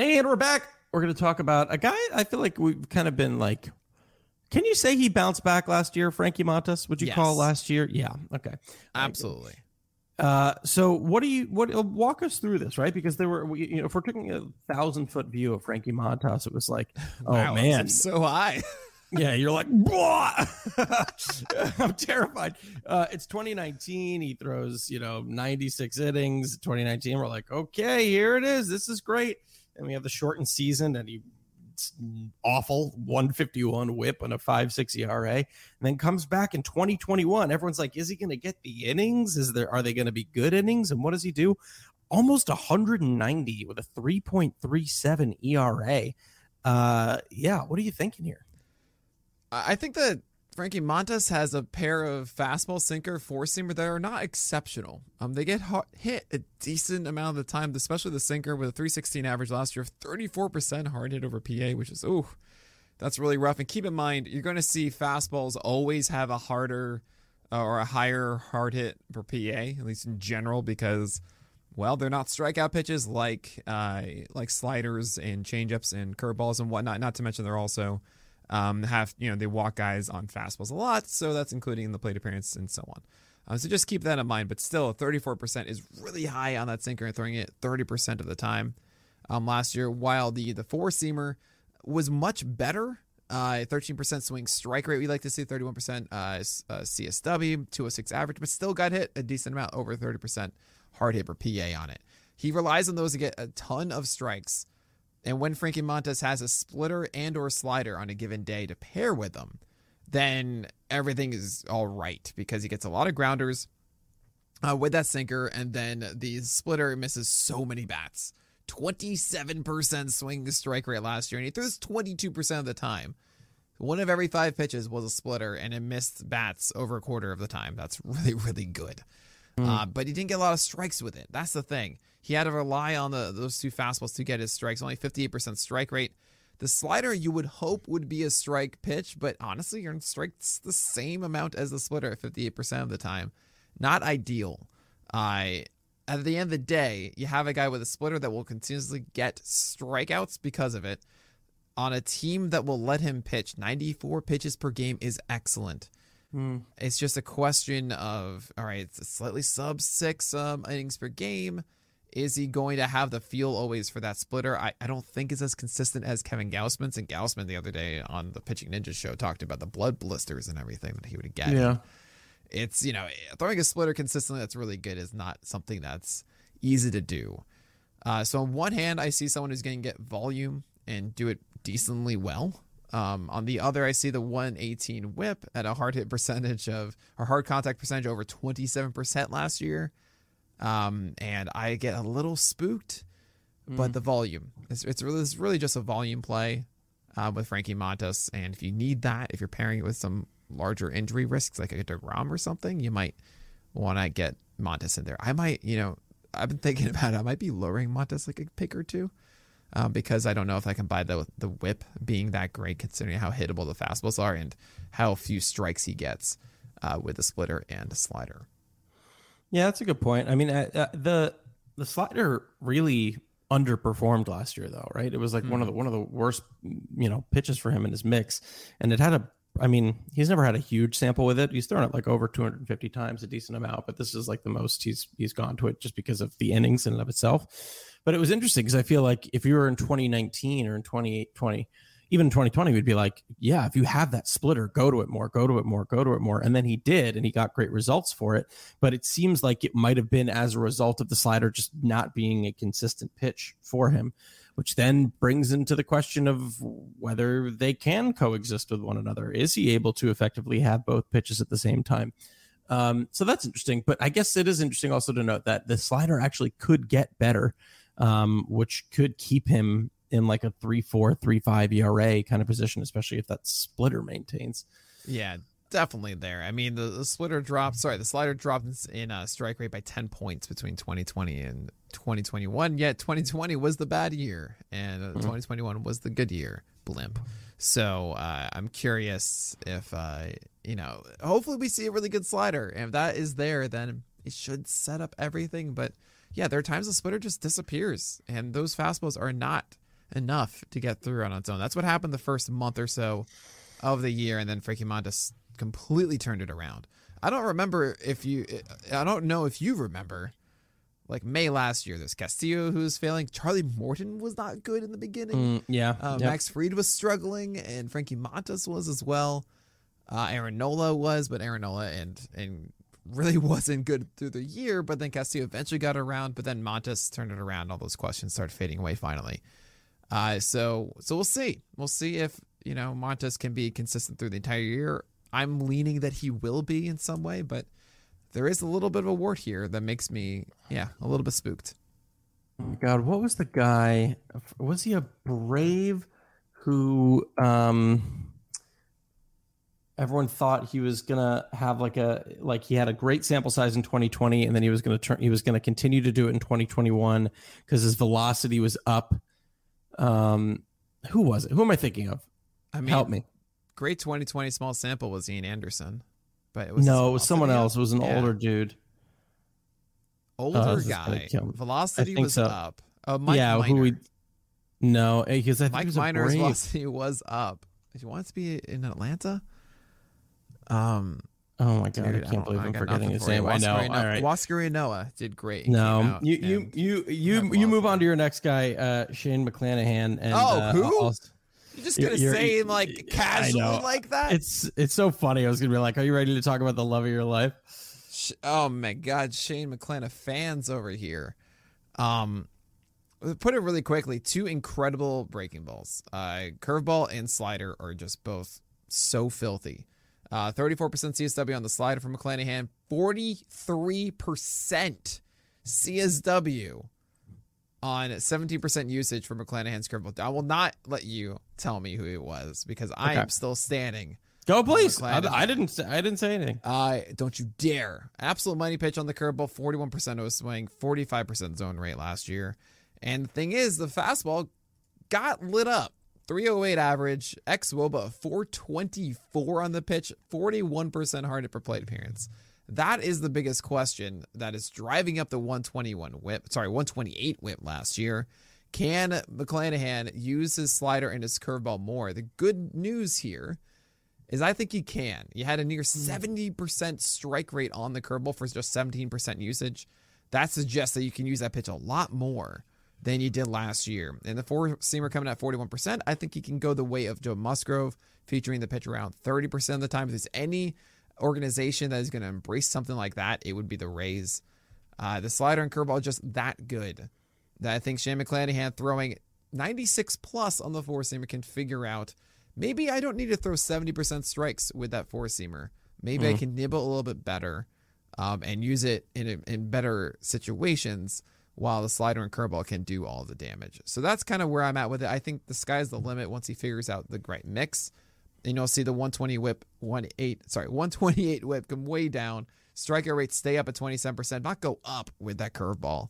And we're back. We're going to talk about a guy I feel like we've kind of been like, can you say he bounced back last year, Frankie Montas? Would you Yes. call last year? Yeah. Okay. Absolutely. Uh, so what do you what uh, walk us through this right because there were we- you know if we're taking a thousand foot view of Frankie Montas it was like oh Wow, man so high. yeah you're like I'm terrified uh, it's 2019 he throws you know 96 innings 2019 we're like okay here it is this is great and we have the shortened season and he awful 151 whip and a 5-6 ERA and then comes back in 2021 everyone's like is he going to get the innings? Is there are they going to be good innings? And what does he do? Almost 190 with a 3.37 ERA uh yeah what are you thinking here? I think that Frankie Montas has a pair of fastball sinker four seamer that are not exceptional. Um, they get hit a decent amount of the time, especially the sinker with a 316 average last year, 34% hard hit over PA, which is ooh, that's really rough. And keep in mind, you're going to see fastballs always have a harder uh, or a higher hard hit per PA, at least in general, because well, they're not strikeout pitches like uh, like sliders and changeups and curveballs and whatnot. Not to mention they're also um, have you know they walk guys on fastballs a lot, so that's including the plate appearance and so on. Uh, so just keep that in mind. But still, 34% is really high on that sinker and throwing it 30% of the time. Um, last year, while the the four seamer was much better. Uh, 13% swing strike rate. We like to see 31% uh, uh, CSW, 206 average, but still got hit a decent amount, over 30% hard hit per PA on it. He relies on those to get a ton of strikes. And when Frankie Montas has a splitter and or slider on a given day to pair with them, then everything is all right because he gets a lot of grounders uh, with that sinker, and then the splitter misses so many bats. 27% swing strike rate last year, and he throws 22% of the time. One of every five pitches was a splitter, and it missed bats over a quarter of the time. That's really, really good. Uh, but he didn't get a lot of strikes with it. That's the thing. He had to rely on the those two fastballs to get his strikes. Only 58% strike rate. The slider you would hope would be a strike pitch, but honestly, your strikes the same amount as the splitter at 58% of the time. Not ideal. I at the end of the day, you have a guy with a splitter that will continuously get strikeouts because of it. On a team that will let him pitch 94 pitches per game is excellent. It's just a question of all right, it's a slightly sub six um, innings per game. Is he going to have the feel always for that splitter? I, I don't think it's as consistent as Kevin Gausman's. And Gausman the other day on the Pitching Ninja show talked about the blood blisters and everything that he would get. Yeah. It's, you know, throwing a splitter consistently that's really good is not something that's easy to do. Uh, so on one hand, I see someone who's going to get volume and do it decently well. Um, on the other, I see the 118 whip at a hard hit percentage of or hard contact percentage over 27% last year. Um, and I get a little spooked, but the volume it's, it's really it's really just a volume play. uh, with Frankie Montas. And if you need that, if you're pairing it with some larger injury risks like a DeGrom or something, you might want to get Montas in there. I might, you know, I've been thinking about it. I might be lowering Montas like a pick or two. Uh, because I don't know if I can buy the the whip being that great, considering how hittable the fastballs are and how few strikes he gets uh, with a splitter and a slider. Yeah, that's a good point. I mean, uh, uh, the the slider really underperformed last year, though, right? It was like mm. one of the one of the worst, you know, pitches for him in his mix, and it had a. I mean, he's never had a huge sample with it. He's thrown it like over 250 times, a decent amount, but this is like the most he's he's gone to it just because of the innings in and of itself. But it was interesting because I feel like if you were in 2019 or in 2020 even in 2020, we'd be like, yeah, if you have that splitter, go to it more, go to it more, go to it more. And then he did, and he got great results for it. But it seems like it might have been as a result of the slider just not being a consistent pitch for him, which then brings into the question of whether they can coexist with one another. Is he able to effectively have both pitches at the same time? Um, so that's interesting. But I guess it is interesting also to note that the slider actually could get better, um, which could keep him in like a three four three five ERA kind of position, especially if that splitter maintains. Yeah, definitely there. I mean, the, the splitter dropped. Sorry, the slider dropped in uh, strike rate by ten points between 2020 and 2021. Yet 2020 was the bad year, and uh, mm-hmm. 2021 was the good year. Blimp. So uh, I'm curious if uh, you know. Hopefully, we see a really good slider, and if that is there, then it should set up everything. But yeah, there are times the splitter just disappears, and those fastballs are not enough to get through on its own. That's what happened the first month or so of the year, and then Frankie Montas completely turned it around. I don't remember if you, I don't know if you remember, like May last year, there's Castillo who was failing. Charlie Morton was not good in the beginning. Mm, yeah. Uh, yep. Max Fried was struggling, and Frankie Montas was as well. Uh, Aaron Nola was, but Aaron Nola and and really wasn't good through the year. But then Castillo eventually got around, but then Montas turned it around. All those questions started fading away finally. Uh, so so we'll see. We'll see if you know Montas can be consistent through the entire year. I'm leaning that he will be in some way, but there is a little bit of a wart here that makes me yeah a little bit spooked. Oh God, what was the guy? Was he a brave who um everyone thought he was gonna have like a like he had a great sample size in 2020 and then he was gonna turn he was gonna continue to do it in 2021 because his velocity was up um, who was it? Who am I thinking of? I mean, help me. Great 2020 small sample was Ian Anderson, but it was no, it was someone else. It was an yeah. older dude. Older oh, guy. Velocity was so. up. Oh, Mike yeah, Minor. who we? No, because eh, I think Mike Minor's velocity was up. He wants to be in Atlanta. Um, Oh my god, Dude, I can't I believe I'm forgetting his name. I know. All right. Huascar Ynoa did great. No, you you you you you move on to your next guy, uh, Shane McClanahan. And, oh, uh, who? I'll, you're just gonna you're, say you're, like casually like that? It's it's so funny. I was gonna be like, "Are you ready to talk about the love of your life?" Oh my God, Shane McClanahan fans over here. Um, put it really quickly: two incredible breaking balls. Uh, curveball and slider are just both so filthy. Uh, 34% CSW on the slider from McClanahan, 43% CSW on 17% usage for McClanahan's curveball. I will not let you tell me who it was because I okay. am still standing. Go, please. I, I, didn't. Say, I didn't say anything. Uh, don't you dare! Absolute money pitch on the curveball. Forty-one percent of a swing, forty-five percent zone rate last year. And the thing is, the fastball got lit up. 308 average, ex Woba 424 on the pitch, 41% hard hit per plate appearance. That is the biggest question that is driving up the 121 whip, sorry, 128 whip last year. Can McClanahan use his slider and his curveball more? The good news here is I think he can. He had a near 70% hmm. strike rate on the curveball for just 17% usage. That suggests that you can use that pitch a lot more than you did last year. And the four seamer coming at 41%, I think he can go the way of Joe Musgrove, featuring the pitch around 30% of the time. If there's any organization that is going to embrace something like that, it would be the Rays. Uh, the slider and curveball just that good that I think Shane McClanahan throwing 96 plus on the four seamer can figure out maybe I don't need to throw 70% strikes with that four seamer. Maybe mm-hmm. I can nibble a little bit better um, and use it in, in better situations while the slider and curveball can do all the damage. So that's kind of where I'm at with it. I think the sky's the limit once he figures out the right mix. And you'll see the 120 whip, 18, sorry, 128 whip come way down. Strikeout rate stay up at 27%, not go up with that curveball.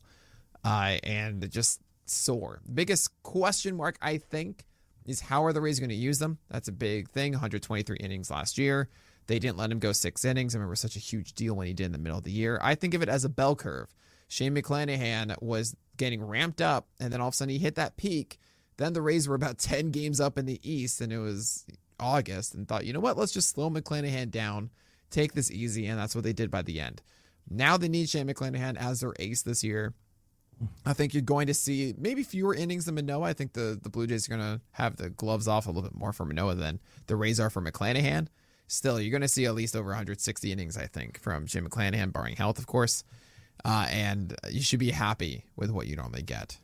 Uh, and just soar. Biggest question mark, I think, is how are the Rays going to use them? That's a big thing. 123 innings last year. They didn't let him go six innings. I remember such a huge deal when he did in the middle of the year. I think of it as a bell curve. Shane McClanahan was getting ramped up, and then all of a sudden he hit that peak. Then the Rays were about 10 games up in the East, and it was August, and thought, you know what, let's just slow McClanahan down, take this easy, and that's what they did by the end. Now they need Shane McClanahan as their ace this year. I think you're going to see maybe fewer innings than Manoah. I think the, the Blue Jays are going to have the gloves off a little bit more for Manoah than the Rays are for McClanahan. Still, you're going to see at least over 160 innings, I think, from Jim McClanahan, barring health, of course. Uh, and you should be happy with what you normally get.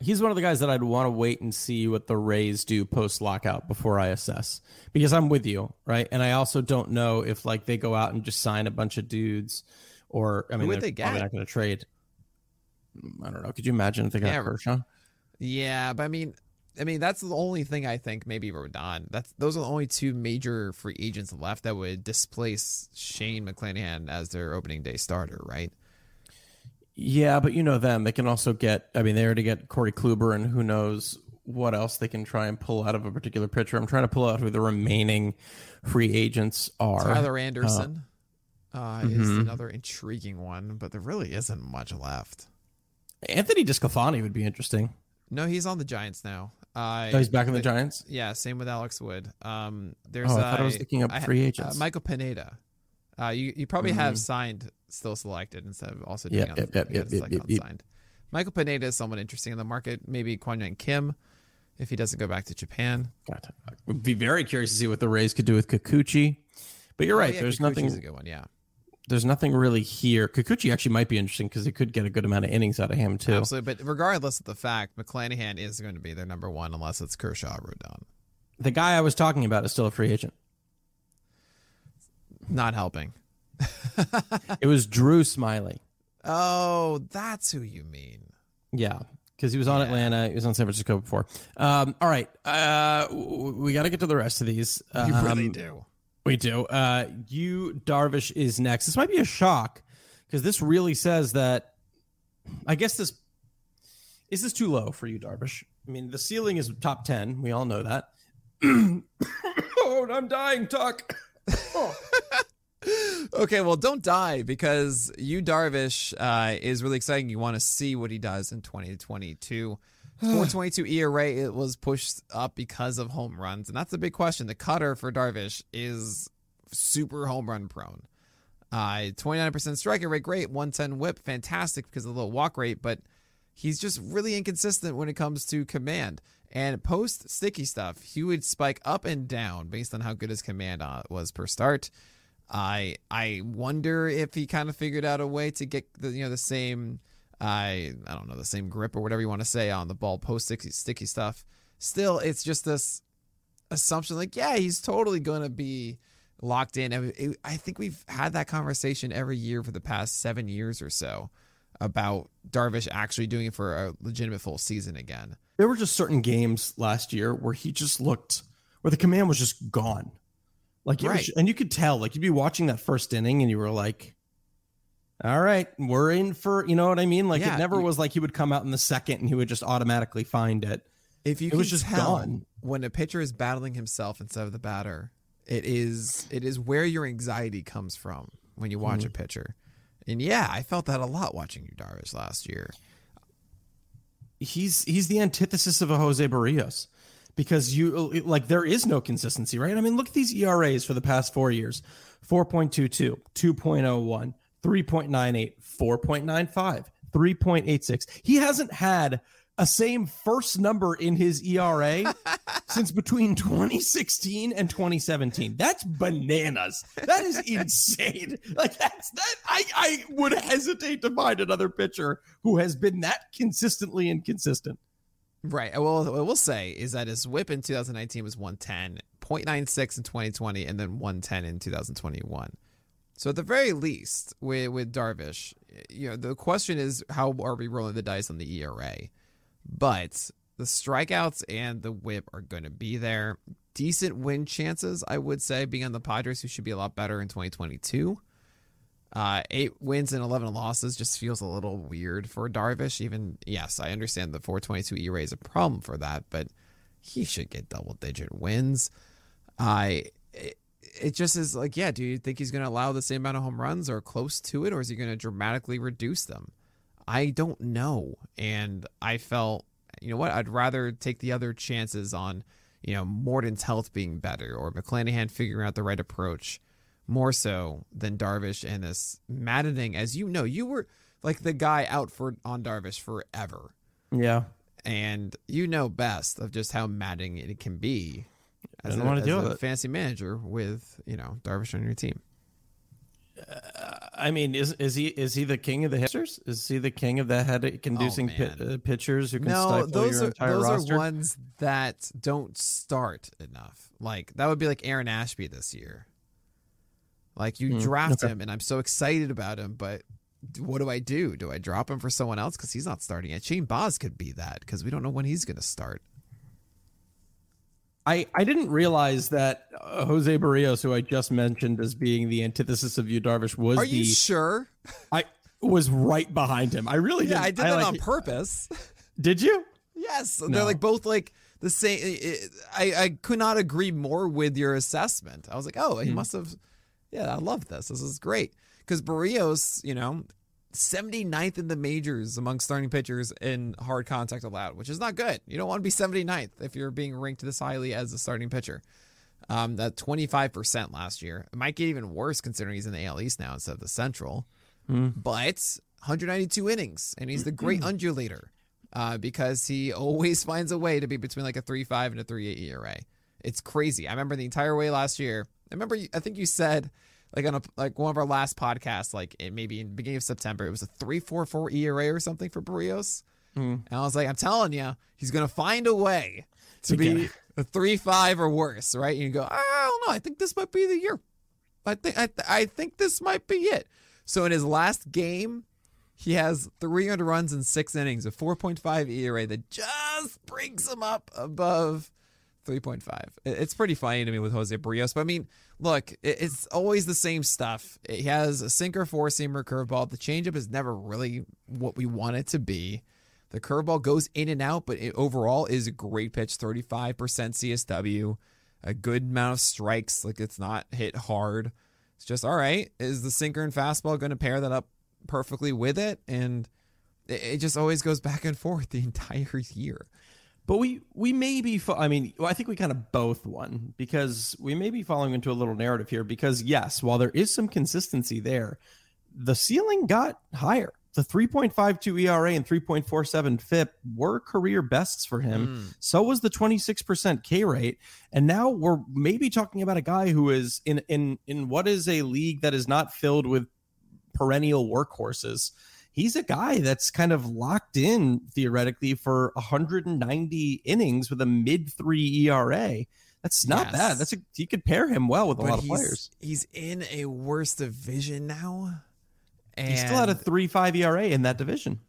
He's one of the guys that I'd want to wait and see what the Rays do post lockout before I assess because I'm with you, right? And I also don't know if like they go out and just sign a bunch of dudes or I mean, Who would they're they get? probably not going to trade. I don't know. Could you imagine if they got Yeah, Kershaw? Yeah, but I mean, I mean that's the only thing I think maybe Rodon. That's those are the only two major free agents left that would displace Shane McClanahan as their opening day starter, right? Yeah, but you know them. They can also get. I mean, they already get Corey Kluber, and who knows what else they can try and pull out of a particular pitcher. I'm trying to pull out who the remaining free agents are. Tyler Anderson uh, is mhm. another intriguing one, but there really isn't much left. Anthony DeSclafani would be interesting. No, he's on the Giants now. Uh, Oh, he's back in the Giants. Yeah, same with Alex Wood. Um, there's Oh, I thought I was uh, looking up free uh, agents. Michael Pineda. Uh, you you probably have Mhm. signed still selected instead of also doing Yep, on- yep, yep, yep, yep, yep, yep. unsigned. Michael Pineda is someone interesting in the market. Maybe Kwang Hyun Kim, if he doesn't go back to Japan. Would be very curious to see what the Rays could do with Kikuchi. But you're Oh, right. yeah, there's Kikuchi's nothing. a good one. Yeah, There's nothing really here. Kikuchi actually might be interesting because they could get a good amount of innings out of him too. absolutely. But regardless of the fact, McClanahan is going to be their number one unless it's Kershaw or Rodon. The guy I was talking about is still a free agent. Not helping. It was Drew Smyly. Oh, that's who you mean. Yeah, because he was on Yeah. Atlanta. He was on San Francisco before. Um, all right, uh, we got to get to the rest of these. You really Um, do. We do. Uh, Yu Darvish is next. This might be a shock because this really says that. I guess this is this too low for you, Darvish. I mean, the ceiling is top ten. We all know that. oh, I'm dying, Tuck. Okay, well, don't die because Yu Darvish uh, is really exciting. You want to see what he does in 2022. 422 ERA, it was pushed up because of home runs, and that's the big question. The cutter for Darvish is super home run prone. Uh, 29% strikeout rate, great. 110 whip, fantastic because of the low walk rate, but he's just really inconsistent when it comes to command. And post sticky stuff, he would spike up and down based on how good his command uh, was per start. I I wonder if he kind of figured out a way to get the you know the same I I don't know the same grip or whatever you want to say on the ball post sticky, sticky stuff. Still, it's just this assumption like yeah he's totally gonna be locked in. I think we've had that conversation every year for the past seven years or so about Darvish actually doing it for a legitimate full season again. There were just certain games last year where he just looked where the command was just gone. Like it was- Right. and you could tell, like you'd be watching that first inning and you were like, All right, we're in for you know what I mean? Like Yeah, it never you- was like he would come out in the second and he would just automatically find it. If you It was just gone. when a pitcher is battling himself instead of the batter, it is it is where your anxiety comes from when you Mm-hmm. watch a pitcher. And yeah, I felt that a lot watching Yu Darvish last year. He's he's the antithesis of a Jose Berrios. Because you like there is no consistency, right? I mean, look at these ERAs for the past four years 4.22, 2.01, 3.98, 4.95, 3.86. He hasn't had a same first number in his ERA since between 2016 and 2017. That's bananas. That is insane. Like that's that I, I would hesitate to find another pitcher who has been that consistently inconsistent. Right. Well, what we'll say is that his whip in 2019 was 110, 0.96 in 2020, and then 110 in 2021. So at the very least, with with Darvish, you know, the question is how are we rolling the dice on the ERA? But the strikeouts and the whip are going to be there. Decent win chances, I would say, being on the Padres, who should be a lot better in 2022. Uh, eight wins and 11 losses just feels a little weird for Darvish. Even, yes, I understand the 422 ERA is a problem for that, but he should get double digit wins. I. It, it just is like, yeah, do you think he's going to allow the same amount of home runs or close to it, or is he going to dramatically reduce them? I don't know. And I felt, you know what, I'd rather take the other chances on, you know, Morton's health being better or McClanahan figuring out the right approach more so than Darvish and this maddening. As you know, you were like the guy out for on Darvish forever. Yeah. And you know best of just how maddening it can be I don't want to do a it. fancy manager with you know Darvish on your team. Uh, I mean, is is he is he the king of the hitters? Is he the king of the head inducing Oh, pit, man. uh, pitchers who can No, stifle those your are entire those roster? are ones that don't start enough. Like that would be like Aaron Ashby this year. Like you Hmm, draft okay. him, and I'm so excited about him, but what do I do? Do I drop him for someone else because he's not starting yet? Shane Baz could be that because we don't know when he's going to start. I, I didn't realize that uh, Jose Berrios, who I just mentioned as being the antithesis of Yu, Darvish, was Are the you sure? I was right behind him. I really Yeah, didn't. I did that like- on purpose. Did you? Yes, No. they're like both like the same. I I could not agree more with your assessment. I was like, oh, he Hmm. must have. Yeah, I love this. This is great because Berrios, you know, 79th in the majors among starting pitchers in hard contact allowed, which is not good. You don't want to be 79th if you're being ranked this highly as a starting pitcher. Um, that 25% last year. It might get even worse considering he's in the AL East now instead of the Central. But 192 innings, and he's the great undulator uh, because he always finds a way to be between like a 3.5 and a 3.8 ERA. It's crazy. I remember the entire way last year. I remember, I think you said like on a like one of our last podcasts, like it maybe in the beginning of September, it was a 3.44 ERA or something for Berrios. Hmm. And I was like, I'm telling you, he's gonna find a way to be a three five or worse, right? And you go, I don't know. I think this might be the year. I think I, I think this might be it. So in his last game, he has 300 runs in six innings, a 4.5 ERA that just brings him up above 3.5. It's pretty funny to me with Jose Berrios. But I mean, look, it's always the same stuff. He has a sinker, four seamer, curveball. The changeup is never really what we want it to be. The curveball goes in and out, but it overall is a great pitch 35% CSW, a good amount of strikes. Like it's not hit hard. It's just, all right, is the sinker and fastball going to pair that up perfectly with it? And it, it just always goes back and forth the entire year. But we we may be. Fo- I mean, well, I think we kind of both won because we may be falling into a little narrative here. Because yes, while there is some consistency there, the ceiling got higher. The 3.52 ERA and 3.47 FIP were career bests for him. Mm. So was the 26% K rate. And now we're maybe talking about a guy who is in in in what is a league that is not filled with perennial workhorses. He's a guy that's kind of locked in theoretically for 190 innings with a mid three ERA. That's not Yes. bad. That's a, you could pair him well with a But lot of he's, players. He's in a worse division now. And He still had a three five ERA in that division.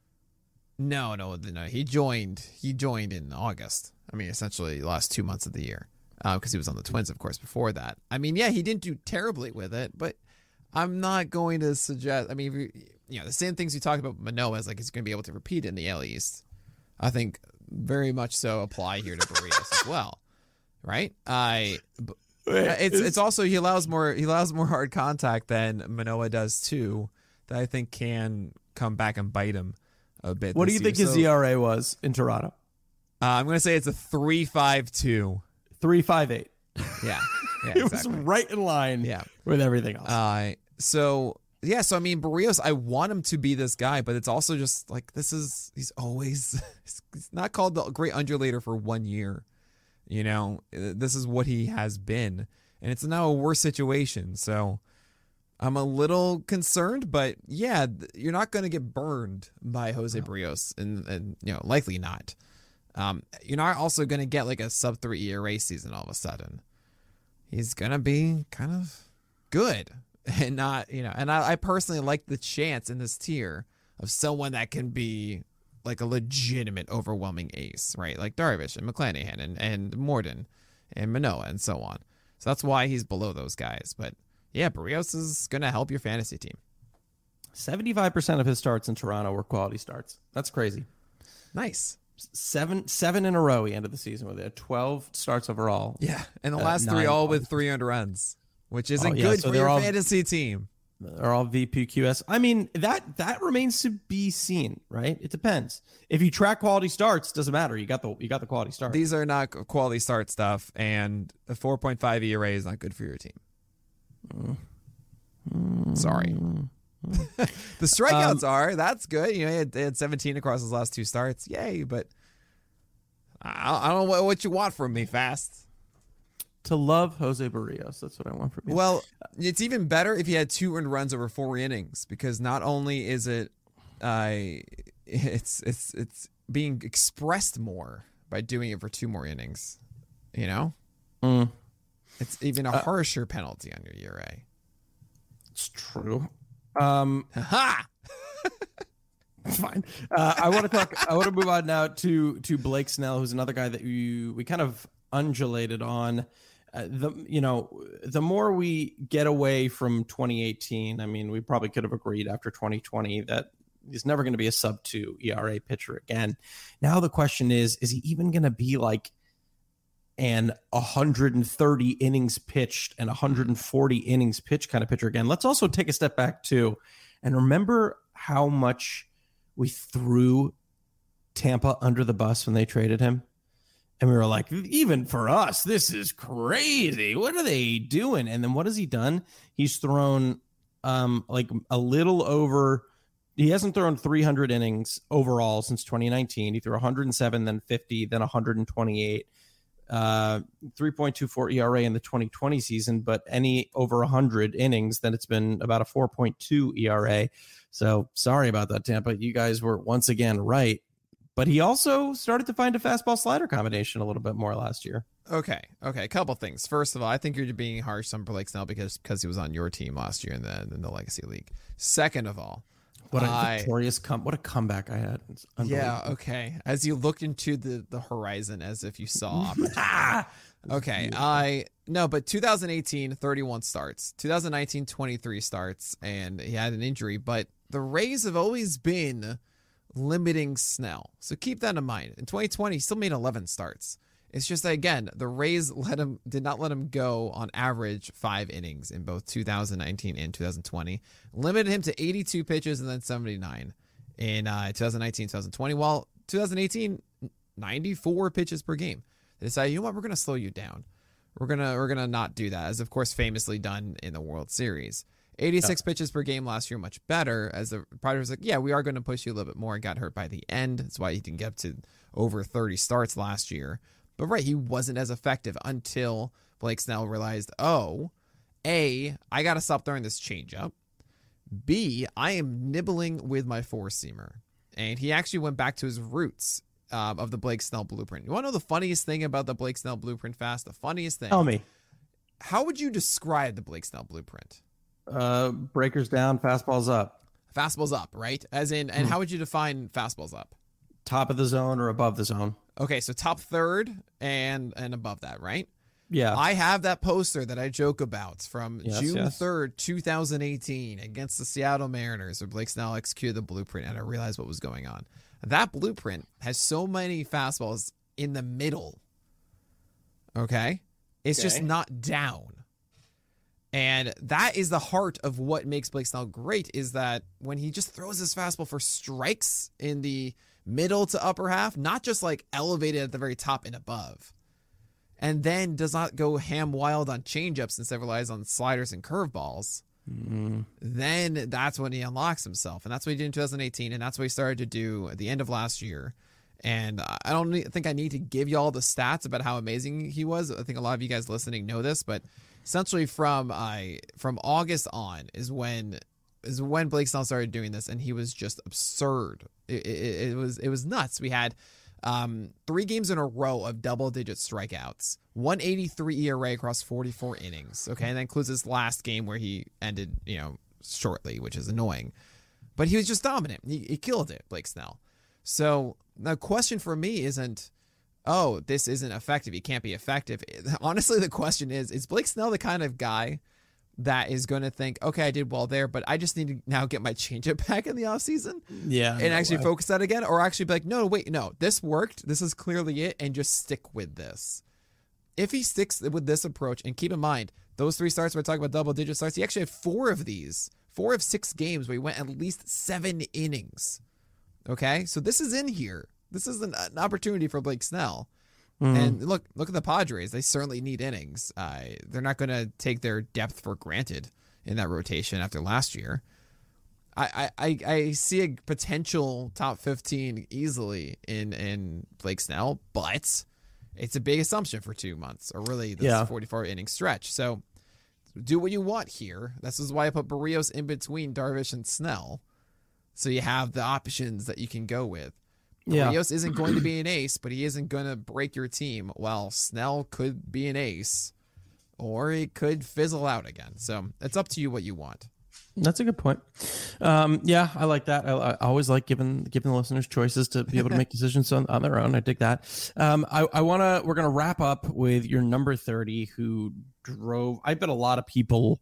No, no, no. He joined. He joined in August. I mean, essentially the last two months of the year, uh, because he was on the Twins, of course, before that. I mean, yeah, he didn't do terribly with it, but I'm not going to suggest. I mean, if you, you know, the same things you talked about Manoah is like he's going to be able to repeat in the AL East. I think very much so apply here to Berrios as well, right? I. b- It's it's also he allows more he allows more hard contact than Manoah does too. That I think can come back and bite him a bit. What do you think his So, ERA was in Toronto? Uh, I'm going to say it's a three five two. Three five eight. Yeah, yeah, It was right in line Yeah. with everything else. Uh, so yeah, so I mean Berrios, I want him to be this guy, but it's also just like this is he's always he's not called the great undulator for one year. You know, this is what he has been, and it's now a worse situation. So I'm a little concerned, but yeah, you're not going to get burned by Jose Berrios, and, and you know, likely not. Um, you're not also going to get like a sub three ERA season all of a sudden. He's going to be kind of good. and not you know. And I, I personally like the chance in this tier of someone that can be like a legitimate, overwhelming ace, right? Like Darvish and McClanahan and and Morton and Manoah and so on. So that's why he's below those guys. But yeah, Berrios is gonna help your fantasy team. 75% of his starts in Toronto were quality starts. That's crazy. Nice. Seven seven in a row he ended the season with it. 12 starts overall. Yeah, and the Uh, last three all with. 300 runs, which oh, isn't Oh, yeah, good so for your all- fantasy team. They're all VPQS. I mean, that that remains to be seen, right? It depends. If you track quality starts, doesn't matter. You got the you got the quality start. These are not quality start stuff, and a 4.5 ERA is not good for your team. Mm-hmm. Sorry. the strikeouts um, are. That's good. You know, he had, they had 17 across his last two starts. Yay, but I, I don't know what, what you want from me, fast. To love Jose Berrios. That's what I want from you. Well, it's even better if he had two earned runs over four innings because not only is it, uh, it's it's it's being expressed more by doing it for two more innings. You know, Mm, it's even a harsher penalty on your ERA. it's true. Um, Ha! fine. Uh, I want to talk. I want to move on now to to Blake Snell, who's another guy that you we kind of undulated on. Uh, the you know the more we get away from 2018, I mean, we probably could have agreed after 2020 that he's never going to be a sub two ERA pitcher again. Now the question is, is he even going to be like an 130 innings pitched and 140 innings pitched kind of pitcher again? Let's also take a step back too, and remember how much we threw Tampa under the bus when they traded him. And we were like, even for us, this is crazy. What are they doing? And then what has he done? He's thrown um like a little over he hasn't thrown 300 innings overall since 2019. He threw 107, then 50, then 128. Uh 3.24 ERA in the 2020 season, but any over 100 innings, then it's been about a 4.2 ERA. So sorry about that, Tampa. You guys were once again right. But he also started to find a fastball slider combination a little bit more last year. Okay, okay. A couple things. First of all, I think you're being harsh on Blake Snell because because he was on your team last year in the in the Legacy League. Second of all, What a I- victorious come! What a comeback I had! Yeah, okay. As you looked into the the horizon, as if you saw! Okay. I no, but 2018 31 starts. 2019 23 starts and he had an injury, but the Rays have always been limiting Snell. So keep that in mind. In 2020 he still made 11 starts. It's just that again, the Rays let him did not let him go on average 5 innings in both 2019 and 2020. Limited him to 82 pitches and then 79 in uh 2019 2020 while 2018 94 pitches per game. They decided, you know what, we're gonna slow you down. We're gonna we're gonna not do that, as of course famously done in the World Series. 86 pitches per game last year, much better. As the Padres was like, yeah, we are going to push you a little bit more. And got hurt by the end. That's why he didn't get up to over 30 starts last year. But right, he wasn't as effective until Blake Snell realized, oh, a, I got to stop throwing this changeup. B, I am nibbling with my four seamer. And he actually went back to his roots um, of the Blake Snell blueprint. You want to know the funniest thing about the Blake Snell blueprint fast? The funniest thing. Tell me, How would you describe the Blake Snell blueprint? Uh, breakers down, fastballs up, Fastballs up, right? As in, and how would you define fastballs up? top of the zone or above the zone. Okay, so top third and and above that, right? Yeah, I have that poster that I joke about from Yes, June yes. 3rd, 2018, against the Seattle Mariners, where Blake Snell executed the blueprint, and I realized what was going on. That blueprint has so many fastballs in the middle. Okay? It's just not down. And that is the heart of what makes Blake Snell great is that when he just throws his fastball for strikes in the middle to upper half, not just like elevated at the very top and above and then does not go ham wild on changeups instead relies on sliders and curveballs, mm-hmm. then that's when he unlocks himself. And that's what he did in 2018. And that's what he started to do at the end of last year. And I don't think I need to give you all the stats about how amazing he was. I think a lot of you guys listening know this, but essentially from uh, from August on is when is when Blake Snell started doing this, and he was just absurd. It, it, it was it was nuts. We had Um, three games in a row of double digit strikeouts, 183 ERA across 44 innings. Okay, and that includes his last game where he ended, you know, shortly, which is annoying. But he was just dominant. He, he killed it, Blake Snell. So the question for me isn't, oh, this isn't effective. He can't be effective. Honestly, the question is, is Blake Snell the kind of guy that is going to think, okay, I did well there, but I just need to now get my changeup back in the offseason. Yeah. And no, actually I- focus that again, or actually be like, no, wait, no, this worked. This is clearly it, and just stick with this. If he sticks with this approach, and keep in mind, those three starts we're talking about double digit starts, he actually had four of these, four of six games where he went at least seven innings. Okay, so this is in here. This is an, an opportunity for Blake Snell. Mm. And look, look at the Padres. They certainly need innings. Uh, they're not going to take their depth for granted in that rotation after last year. I, I, I- I see a potential top 15 easily in, in Blake Snell, but it's a big assumption for two months or really this Yeah. 44 inning stretch. So do what you want here. This is why I put Berrios in between Darvish and Snell. So you have the options that you can go with. Yeah. Berrios isn't going to be an ace, but he isn't going to break your team. While Snell could be an ace, or he could fizzle out again. So it's up to you what you want. That's a good point. Um, yeah, I like that. I, I always like giving giving the listeners choices to be able to make decisions on, on their own. I dig that. Um, I, I want to. We're gonna wrap up with your number thirty, who drove. I bet a lot of people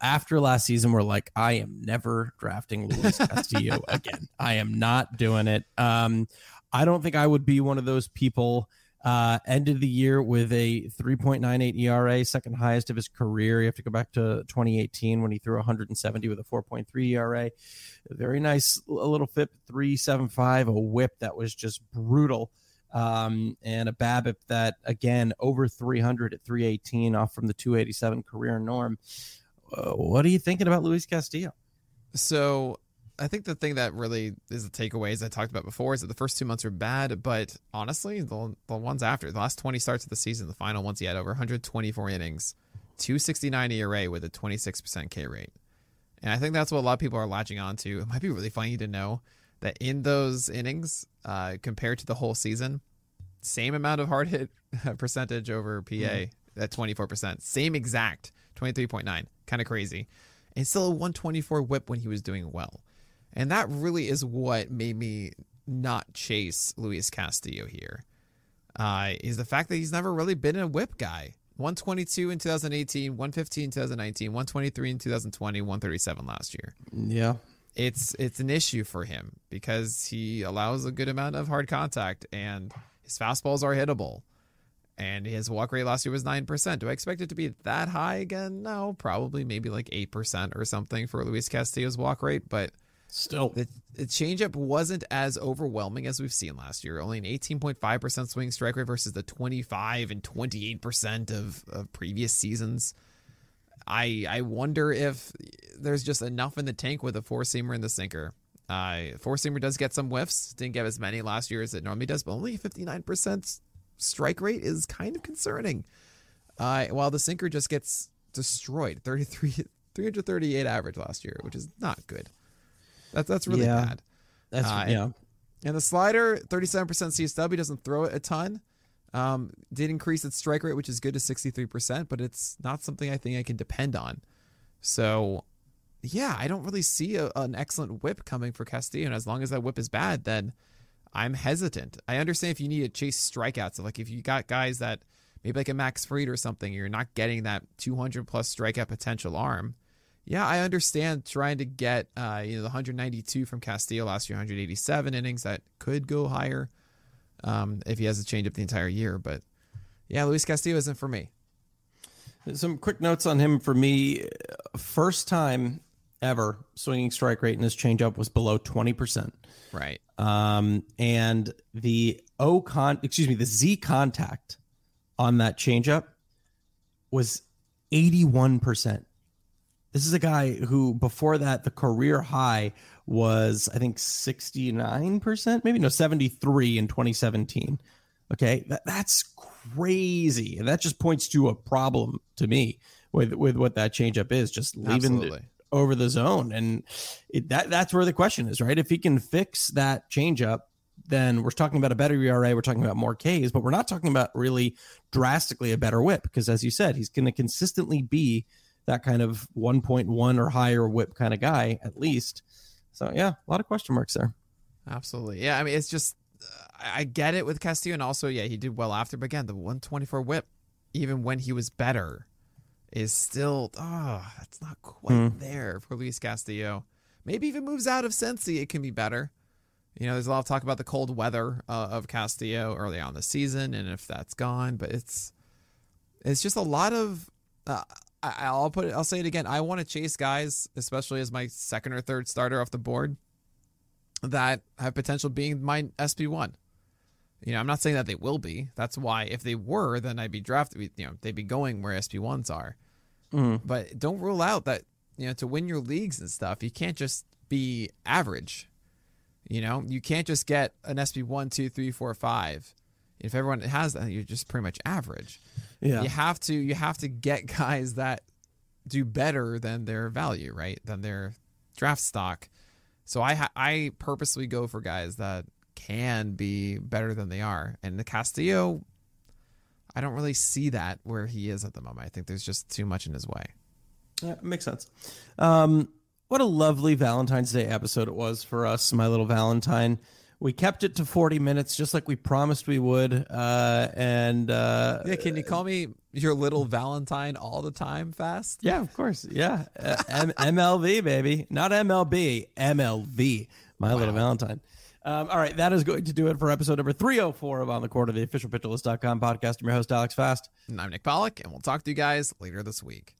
after last season were like, I am never drafting Luis Castillo again. I am not doing it. Um, I don't think I would be one of those people. Uh, ended the year with a 3.98 ERA, second highest of his career. You have to go back to 2018 when he threw 170 with a 4.3 ERA. Very nice a little FIP 375, a whip that was just brutal. Um, and a BABIP that again over 300 at 318 off from the 287 career norm. Uh, what are you thinking about Luis Castillo? So I think the thing that really is the takeaway, as I talked about before, is that the first two months are bad, but honestly, the, the ones after, the last 20 starts of the season, the final ones he had over 124 innings, 269 ERA with a 26% K rate. And I think that's what a lot of people are latching on to. It might be really funny to know that in those innings, uh, compared to the whole season, same amount of hard hit percentage over PA at 24%, same exact 23.9. Kind of crazy. And still a 124 whip when he was doing well. And that really is what made me not chase Luis Castillo here. Uh, is the fact that he's never really been a whip guy. 122 in 2018, 115 in 2019, 123 in 2020, 137 last year. Yeah. It's it's an issue for him because he allows a good amount of hard contact and his fastballs are hittable. And his walk rate last year was 9%. Do I expect it to be that high again? No, probably maybe like 8% or something for Luis Castillo's walk rate, but Still, the, the changeup wasn't as overwhelming as we've seen last year. Only an 18.5% swing strike rate versus the 25 and 28% of, of previous seasons. I I wonder if there's just enough in the tank with a four seamer and the sinker. Uh, four seamer does get some whiffs. Didn't get as many last year as it normally does, but only 59% strike rate is kind of concerning. Uh, while the sinker just gets destroyed, 33 338 average last year, which is not good. That's that's really Yeah. bad. that's Uh, yeah. And the slider, 37% CSW, doesn't throw it a ton. Um, did increase its strike rate, which is good to 63%, but it's not something I think I can depend on. So, yeah, I don't really see a, an excellent whip coming for Castillo. And as long as that whip is bad, then I'm hesitant. I understand if you need to chase strikeouts. Like if you got guys that maybe like a Max Fried or something, you're not getting that 200 plus strikeout potential arm. Yeah, I understand trying to get uh, you know the 192 from Castillo last year, 187 innings that could go higher um, if he has a change up the entire year. But yeah, Luis Castillo isn't for me. Some quick notes on him for me. First time ever swinging strike rate in his changeup was below 20%. Right. Um, and the O con, excuse me, the Z contact on that changeup was 81%. This is a guy who before that the career high was I think 69%, maybe no 73 in 2017. Okay, that, that's crazy. And that just points to a problem to me with with what that changeup is, just leaving Absolutely. Over the zone. And it, that that's where the question is, right? If he can fix that changeup, then we're talking about a better ERA. We're talking about more Ks, but we're not talking about really drastically a better whip because, as you said, he's going to consistently be that kind of 1.1 or higher whip kind of guy at least. So yeah, a lot of question marks there. Absolutely. Yeah. I mean, it's just, uh, I get it with Castillo. And also, yeah, he did well after. But again, the 124 whip, even when he was better, is still, oh, it's not quite hmm. there for Luis Castillo. Maybe if it moves out of Cincy, it can be better. You know, there's a lot of talk about the cold weather uh, of Castillo early on the season, and if that's gone, but it's it's just a lot of. Uh, I, will put it. I'll say it again. I want to chase guys, especially as my second or third starter off the board, that have potential being my SP one. You know, I'm not saying that they will be. That's why if they were, then I'd be drafted. You know, they'd be going where SP ones are. Mm-hmm. But don't rule out that you know to win your leagues and stuff, you can't just be average. You know, you can't just get an SP one, two, three, four, five. If everyone has that, you're just pretty much average. Yeah. You have to you have to get guys that do better than their value, right? Than their draft stock. So I ha- I purposely go for guys that can be better than they are. And the Castillo, I don't really see that where he is at the moment. I think there's just too much in his way. Yeah, makes sense. Um, what a lovely Valentine's Day episode it was for us, my little Valentine. We kept it to 40 minutes, just like we promised we would. Uh, and uh, yeah, can you call me your little Valentine all the time fast? Yeah, of course. Yeah. Uh, M- MLV, baby. Not MLB, MLV, my wow. little Valentine. Um, all right, that is going to do it for episode number 304 of On the Court of the official podcast. I'm your host, Alex Fast. And I'm Nick Pollack, and we'll talk to you guys later this week.